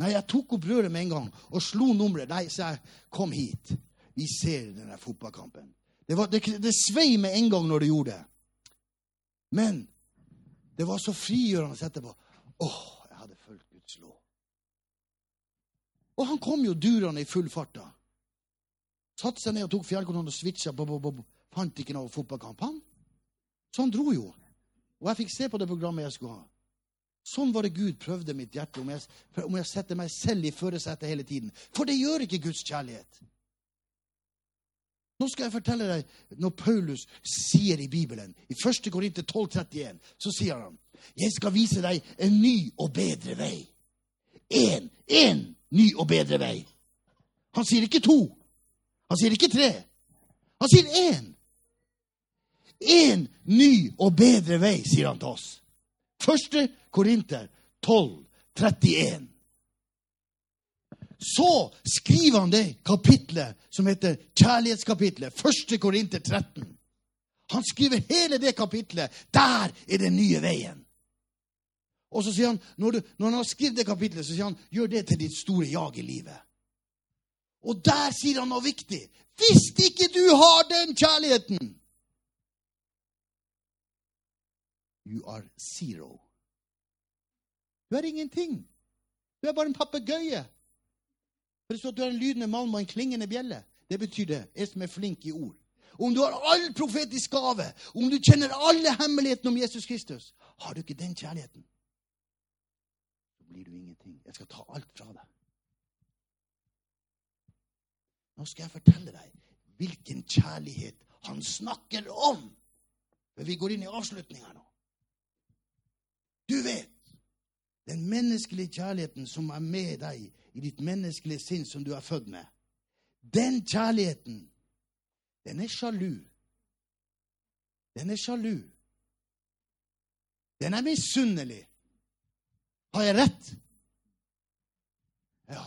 Nei, jeg tok opp røret med en gang og slo nummeret. Nei, sa jeg, kom hit. vi ser denne fotballkampen. Det, var, det, det svei med en gang når det gjorde det. Men det var så frigjørende etterpå. Åh, jeg hadde fulgt Guds lov. Og han kom jo durende i full fart. da. Satte seg ned og tok fjernkontrollen og switcha. Bo, bo, bob. Fant ikke noe fotballkamp. Han. Så han dro jo. Og jeg fikk se på det programmet jeg skulle ha. Sånn var det Gud prøvde mitt hjerte, om jeg, om jeg setter meg selv i førersetet hele tiden. For det gjør ikke Guds kjærlighet. Nå skal jeg fortelle deg når Paulus sier i Bibelen, i 1. Korinter 12,31, så sier han Jeg skal vise deg en ny og bedre vei. Én, én ny og bedre vei. Han sier ikke to. Han sier ikke tre. Han sier én. Én ny og bedre vei, sier han til oss. Første Korinter 12, 31. Så skriver han det kapitlet som heter kjærlighetskapitlet. Første Korinter 13. Han skriver hele det kapitlet. Der er den nye veien. Og så sier han, når, du, når han har skrevet det kapitlet, så sier han gjør det til ditt store jag i livet. Og der sier han noe viktig. Hvis ikke du har den kjærligheten You are zero. Du er ingenting. Du er bare en papegøye. For det står at du er en lydende mann med en klingende bjelle. Det betyr det. Jeg som er flink i ord. Om du har all profetisk gave, om du kjenner alle hemmelighetene om Jesus Kristus, har du ikke den kjærligheten, så blir du ingenting. Jeg skal ta alt fra deg. Nå skal jeg fortelle deg hvilken kjærlighet han snakker om. Men vi går inn i avslutninga nå. Du vet den menneskelige kjærligheten som er med deg i ditt menneskelige sinn, som du er født med. Den kjærligheten, den er sjalu. Den er sjalu. Den er misunnelig. Har jeg rett? Ja,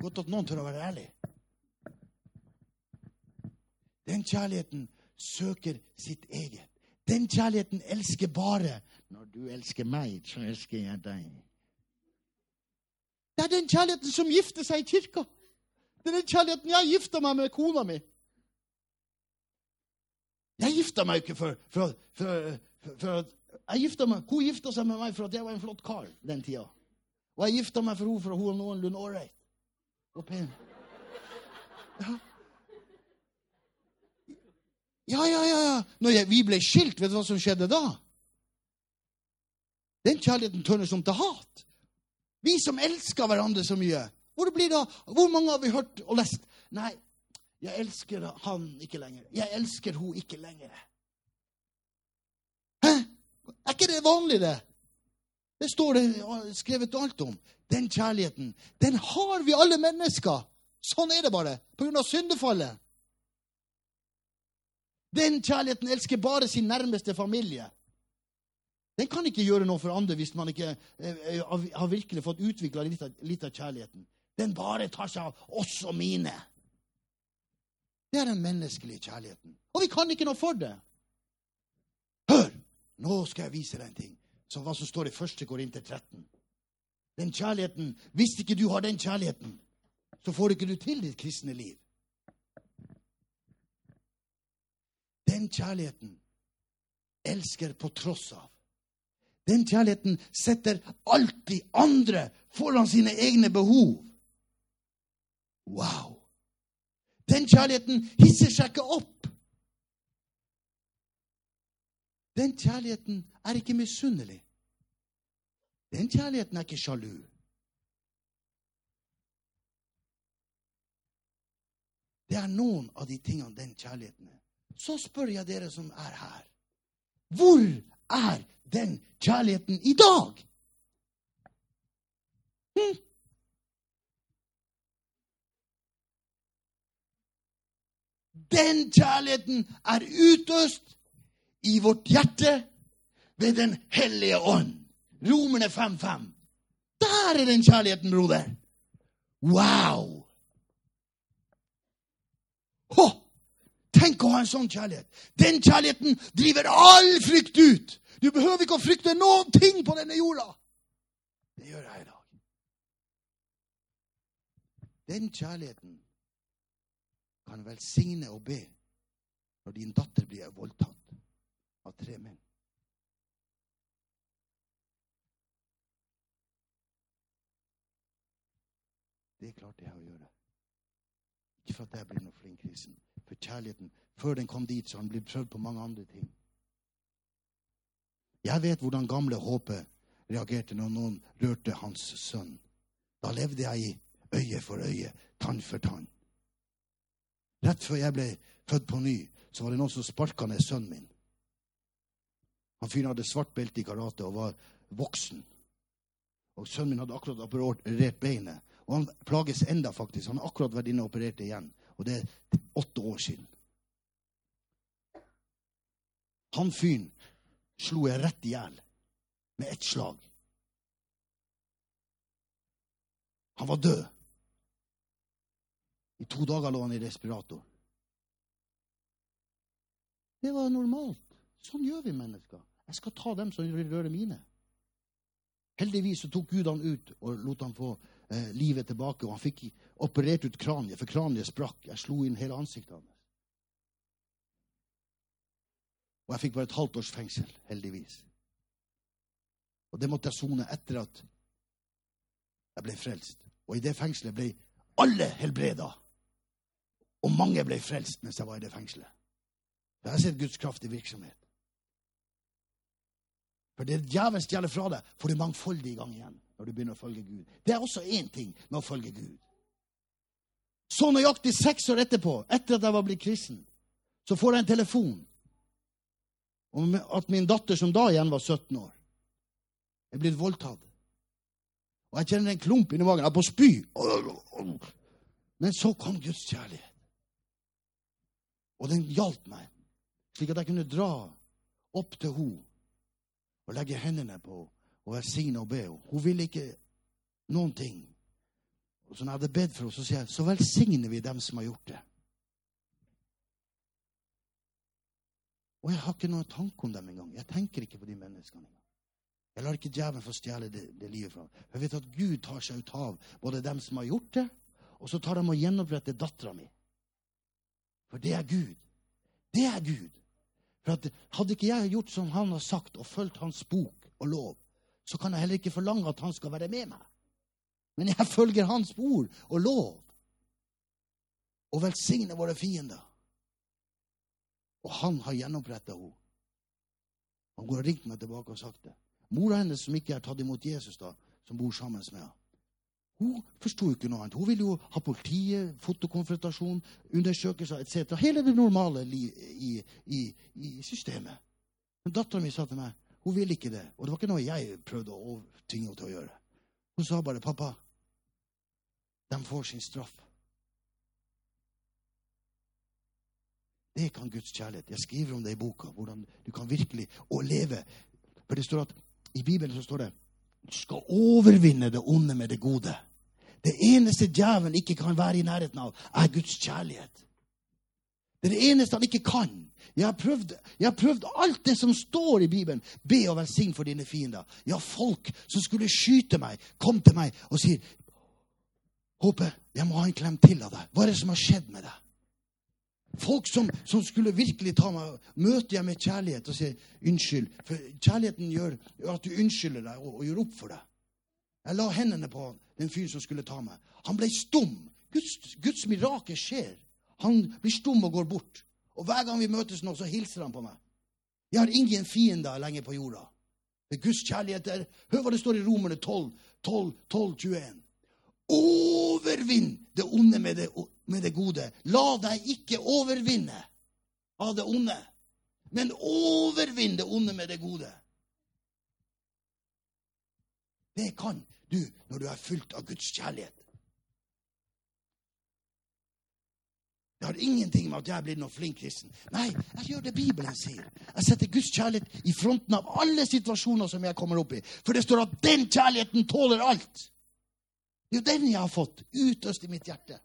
godt at noen tør å være ærlig. Den kjærligheten søker sitt eget. Den kjærligheten elsker bare når du elsker meg, så elsker jeg deg. Det er den kjærligheten som gifter seg i kirka. Det er den kjærligheten jeg gifta meg med kona mi. Jeg gifta meg ikke for, for, for, for jeg meg, Hun gifta seg med meg for at jeg var en flott kar den tida. Og jeg gifta meg for henne for at hun var noenlunde ålreit og pen. Ja. Ja, ja, ja. Når jeg, vi ble skilt, vet du hva som skjedde da? Den kjærligheten tørnes om til hat. Vi som elsker hverandre så mye. Hvor, blir det, hvor mange har vi hørt og lest? Nei, jeg elsker han ikke lenger. Jeg elsker hun ikke lenger. Hæ? Er ikke det vanlig, det? Det står det skrevet alt om. Den kjærligheten, den har vi alle mennesker. Sånn er det bare. På grunn av syndefallet. Den kjærligheten elsker bare sin nærmeste familie. Den kan ikke gjøre noe for andre hvis man ikke eh, har virkelig fått utvikla litt av kjærligheten. Den bare tar seg av oss og mine. Det er den menneskelige kjærligheten. Og vi kan ikke noe for det. Hør! Nå skal jeg vise deg en ting, som hva som står i 1. Korinter 13. Den kjærligheten, Hvis ikke du har den kjærligheten, så får ikke du til ditt kristne liv. Den kjærligheten elsker på tross av. Den kjærligheten setter alltid andre foran sine egne behov. Wow! Den kjærligheten hisser seg ikke opp. Den kjærligheten er ikke misunnelig. Den kjærligheten er ikke sjalu. Det er noen av de tingene den kjærligheten er. Så spør jeg dere som er her. Hvor er den kjærligheten i dag? Hm? Den kjærligheten er utøst i vårt hjerte ved Den hellige ånd. Romerne 5.5. Der er den kjærligheten, broder. Wow! Tenk å ha en sånn kjærlighet. Den kjærligheten driver all frykt ut. Du behøver ikke å frykte noen ting på denne jorda. Det gjør jeg i dag. Den kjærligheten kan velsigne og be når din datter blir voldtatt av tre menn. Det klarte jeg å gjøre. Ikke for at jeg blir noe flink kristen. For kjærligheten, før den kom dit, så han ble prøvd på mange andre ting. Jeg vet hvordan gamle Håpet reagerte når noen rørte hans sønn. Da levde jeg i øye for øye, tann for tann. Rett før jeg ble født på ny, så var det noen som sparka ned sønnen min. Han fyren hadde svart belte i karate og var voksen. Og Sønnen min hadde akkurat operert beinet. Og han plages enda faktisk. Han har akkurat vært inne og operert igjen. Og det er åtte år siden. Han fyren slo jeg rett i hjel med ett slag. Han var død. I to dager lå han i respirator. Det var normalt. Sånn gjør vi mennesker. Jeg skal ta dem som vil røre mine. Heldigvis så tok Gud han ut og lot han få eh, livet tilbake. Og han fikk operert ut kraniet, for kraniet sprakk. Jeg slo inn hele ansiktet hans. Og jeg fikk bare et halvt års fengsel, heldigvis. Og det måtte jeg sone etter at jeg ble frelst. Og i det fengselet ble alle helbreda. Og mange ble frelst mens jeg var i det fengselet. Jeg har sett Guds kraft i virksomhet. For det djevelen stjeler fra deg, får du mangfoldig gang igjen når du begynner å følge Gud. Det er også én ting med å følge Gud. Så nøyaktig seks år etterpå, etter at jeg var blitt kristen, så får jeg en telefon om at min datter, som da igjen var 17 år, er blitt voldtatt. Og jeg kjenner en klump inni magen. Jeg er på spy. Men så kom Guds kjærlighet. Og den hjalp meg, slik at jeg kunne dra opp til henne og legge hendene på henne og velsigne og be. Hun ville ikke noen ting. Og så når jeg hadde bedt for henne, så sier jeg så velsigner vi dem som har gjort det. Og jeg har ikke noen tanke om dem engang. Jeg tenker ikke på de menneskene engang. Jeg lar ikke djevelen få stjele det, det livet fra meg. Jeg vet at Gud tar seg ut av både dem som har gjort det, og så tar de og gjenoppretter dattera mi. For det er Gud. Det er Gud. For at, Hadde ikke jeg gjort som han har sagt, og fulgt hans bok og lov, så kan jeg heller ikke forlange at han skal være med meg. Men jeg følger hans ord og lov. Og velsigner våre fiender. Og han har gjenoppretta henne. Han går og ringt meg tilbake og sagt det. Mora hennes, som ikke har tatt imot Jesus, da, som bor sammen med henne, hun forsto ikke noe annet. Hun ville jo ha politiet, fotokonfrontasjon, undersøkelser etc. Hele det normale i, i, i systemet. Men dattera mi sa til meg hun ville ikke det. Og det var ikke noe jeg prøvde å tvinge henne til å gjøre. Hun sa bare 'Pappa, de får sin straff'. Det kan Guds kjærlighet. Jeg skriver om det i boka. Hvordan du kan virkelig å leve. For det står at i Bibelen så står det du skal overvinne det onde med det gode. Det eneste djevelen ikke kan være i nærheten av, er Guds kjærlighet. Det er det eneste han ikke kan. Jeg har, prøvd, jeg har prøvd alt det som står i Bibelen. Be og velsign for dine fiender. Ja, folk som skulle skyte meg, kom til meg og sier Håpe, jeg må ha en klem til av deg. Hva er det som har skjedd med deg? Folk som, som, skulle virkelig ta meg, møter jeg med kjærlighet og sier unnskyld. For kjærligheten gjør at du unnskylder deg og, og gjør opp for deg. Jeg la hendene på den fyren som skulle ta meg. Han ble stum. Guds, Guds mirakel skjer. Han blir stum og går bort. Og hver gang vi møtes nå, så hilser han på meg. Jeg har ingen fiender lenger på jorda. Er Guds kjærlighet der. Hør hva det står i Romerne 12, 12, 12 21. Overvinn det onde med det, med det gode. La deg ikke overvinne av det onde, men overvinn det onde med det gode. Det kan du når du er fylt av Guds kjærlighet. Det har ingenting med at jeg er blitt noen flink kristen. Nei, jeg gjør det Bibelen sier. Jeg setter Guds kjærlighet i fronten av alle situasjoner som jeg kommer opp i. For det står at den kjærligheten tåler alt. Det er jo den jeg har fått utøst i mitt hjerte.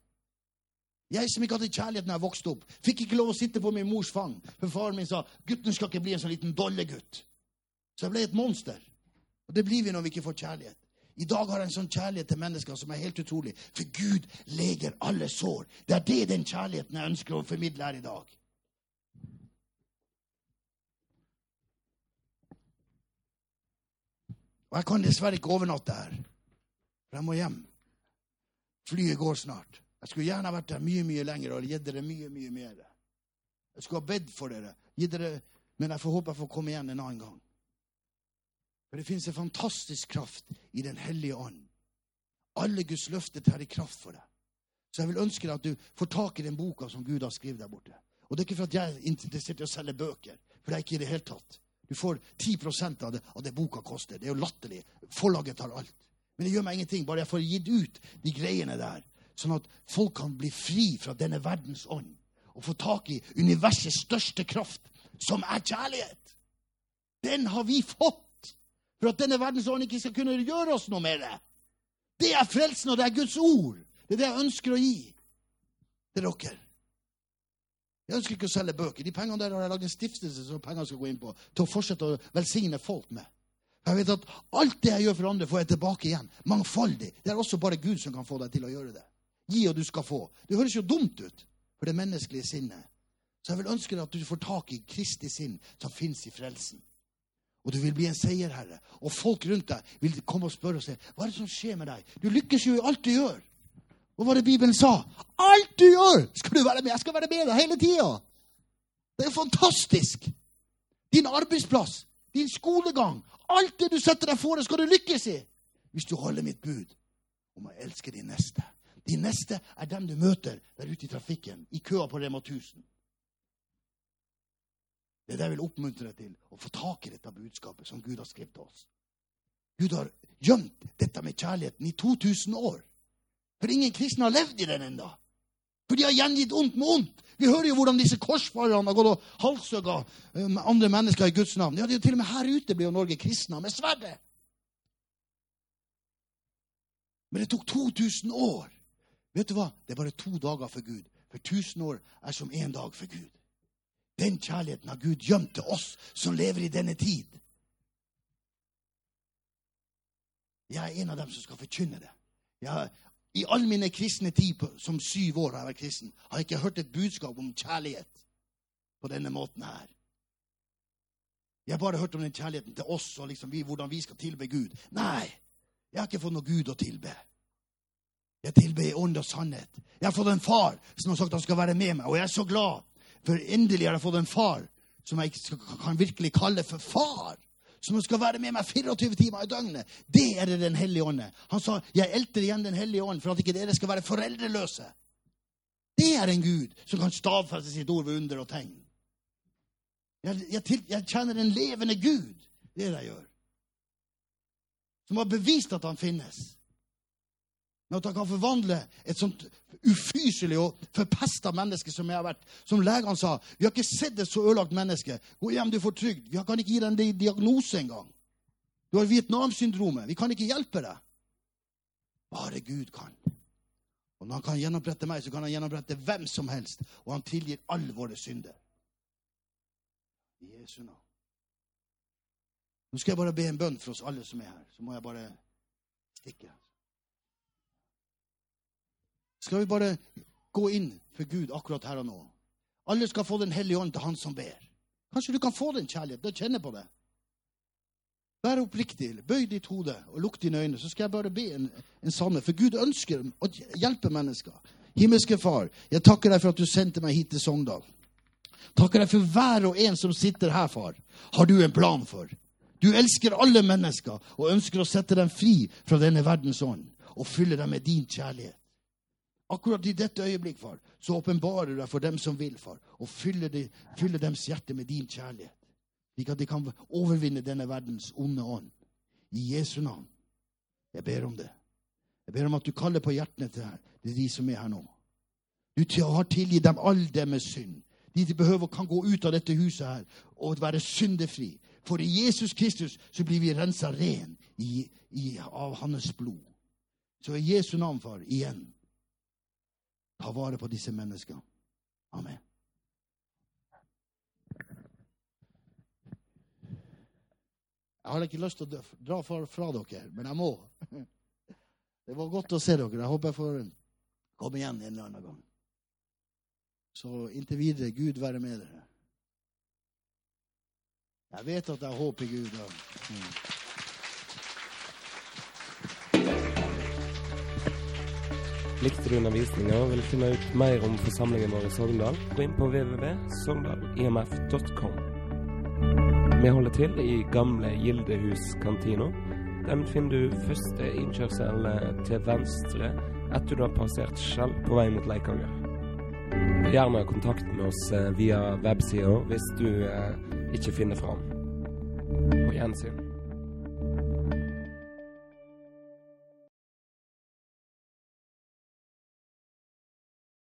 Jeg som ikke hadde kjærlighet når jeg vokste opp, fikk ikke lov å sitte på min mors fang. For faren min sa gutten skal ikke bli en sånn liten dollegutt. Så jeg ble et monster. Og det blir vi når vi ikke får kjærlighet. I dag har jeg en sånn kjærlighet til mennesker som er helt utrolig. For Gud leger alle sår. Det er det den kjærligheten jeg ønsker å formidle her i dag. Og jeg kan dessverre ikke overnatte her, for jeg må hjem. Flyet går snart. Jeg skulle gjerne vært der mye mye lenger og gitt dere mye mye mer. Jeg skulle ha bedt for dere, dere, men jeg får håpe jeg får komme igjen en annen gang. For det finnes en fantastisk kraft i Den hellige ånd. Alle Guds løfter tar i kraft for deg. Så jeg vil ønske deg at du får tak i den boka som Gud har skrevet der borte. Og det er ikke for at jeg er interessert i å selge bøker, for det er ikke i det hele tatt. Du får 10% av det, av det boka koster. Det er jo latterlig. Forlaget tar alt. Men det gjør meg ingenting, bare jeg får gitt ut de greiene der, sånn at folk kan bli fri fra denne verdens ånd og få tak i universets største kraft, som er kjærlighet. Den har vi fått for at denne verdens ikke skal kunne gjøre oss noe med det. Det er frelsen, og det er Guds ord. Det er det jeg ønsker å gi til dere. Jeg ønsker ikke å selge bøker. De pengene der har jeg lagd en stiftelse som pengene skal gå inn på, til å fortsette å velsigne folk med. Jeg vet at Alt det jeg gjør for andre, får jeg tilbake igjen. Mangfoldig. Det er også bare Gud som kan få deg til å gjøre det. Gi, og du skal få. Det høres jo dumt ut for det menneskelige sinnet. Så jeg vil ønske deg at du får tak i Kristi sinn som fins i frelsen. Og du vil bli en seierherre. Og folk rundt deg vil komme og spørre og si hva er det som skjer med deg. Du lykkes jo i alt du gjør. Hva var det Bibelen sa? Alt du gjør, skal du være med. Jeg skal være med deg hele tida. Det er fantastisk. Din arbeidsplass, din skolegang, alt det du setter deg for, skal du lykkes i. Hvis du holder mitt bud om å elske din neste. De neste er dem du møter der ute i trafikken, i køa på Rema 1000. Det er det jeg vil oppmuntre deg til, å få tak i dette budskapet som Gud har skrevet til oss. Gud har gjemt dette med kjærligheten i 2000 år. For ingen kristne har levd i den enda. For de har gjengitt ondt med ondt. Vi hører jo hvordan disse korsfarerne har gått og halshugga um, andre mennesker i Guds navn. Ja, det er jo til og med her ute blir jo Norge kristna med sverdet. Men det tok 2000 år Vet du hva? Det er bare to dager for Gud. For 1000 år er som én dag for Gud. Den kjærligheten har Gud gjemt til oss som lever i denne tid. Jeg er en av dem som skal forkynne det. Jeg, I all mine kristne tid som syv år har jeg vært kristen, har jeg ikke hørt et budskap om kjærlighet på denne måten her. Jeg har bare hørt om den kjærligheten til oss og liksom vi, hvordan vi skal tilbe Gud. Nei, jeg har ikke fått noe Gud å tilbe. Jeg tilber i ånd og sannhet. Jeg har fått en far som har sagt han skal være med meg, og jeg er så glad. For endelig har jeg fått en far som jeg kan virkelig kalle for far. Som skal være med meg 24 timer i døgnet. Det er det Den hellige ånd. Han sa, 'Jeg elter igjen Den hellige ånd for at ikke dere skal være foreldreløse'. Det er en Gud som kan stavfeste sitt ord ved under og tegn. Jeg, jeg, jeg kjenner en levende Gud. Det er det jeg gjør. Som har bevist at han finnes. Men at han kan forvandle et sånt ufyselig og forpesta menneske som jeg har vært. Som legene sa, vi har ikke sett et så ødelagt menneske. Gå hjem, du får trygd. Vi kan ikke gi deg en diagnose engang. Du har Vietnam-syndromet. Vi kan ikke hjelpe deg. Bare Gud kan. Og når han kan gjenopprette meg, så kan han gjenopprette hvem som helst. Og han tilgir alle våre synder. I Jesu navn. Nå skal jeg bare be en bønn for oss alle som er her. Så må jeg bare stikke skal vi bare gå inn for Gud akkurat her og nå. Alle skal få Den hellige ånd til Han som ber. Kanskje du kan få den kjærligheten og kjenne på det. Vær oppriktig. Bøy ditt hode og lukk dine øyne, så skal jeg bare be en, en sannhet. For Gud ønsker å hjelpe mennesker. Himmelske Far, jeg takker deg for at du sendte meg hit til Sogndal. Takker deg for hver og en som sitter her, far. Har du en plan for? Du elsker alle mennesker og ønsker å sette dem fri fra denne verdens ånd og fylle dem med din kjærlighet. Akkurat i dette øyeblikk, far, så åpenbarer du deg for dem som vil, far, og fyller, de, fyller deres hjerte med din kjærlighet, slik at de kan overvinne denne verdens onde ånd. I Jesu navn. Jeg ber om det. Jeg ber om at du kaller på hjertene til her, er de som er her nå. Du har tilgitt dem all deres synd. De behøver kan gå ut av dette huset her og være syndefri. For i Jesus Kristus så blir vi rensa ren i, i, av hans blod. Så i Jesu navn, far, igjen. Ta vare på disse menneskene. Amen. Jeg har ikke lyst til å dra fra, dere, men jeg må. Det var godt å se dere. Jeg håper jeg får komme igjen en eller annen gang. Så inntil videre, Gud være med dere. Jeg vet at jeg håper Gud. Ja. Mm. Likte du undervisninga og vil finne ut mer om forsamlingen vår i Sogndal, gå inn på www.sogndal.imf.com. Vi holder til i gamle Gildehus-kantina. Den finner du første innkjørsel til venstre etter du har passert Skjell på vei mot Leikanger. Gjerne kontakt med oss eh, via websida hvis du eh, ikke finner fram. På gjensyn.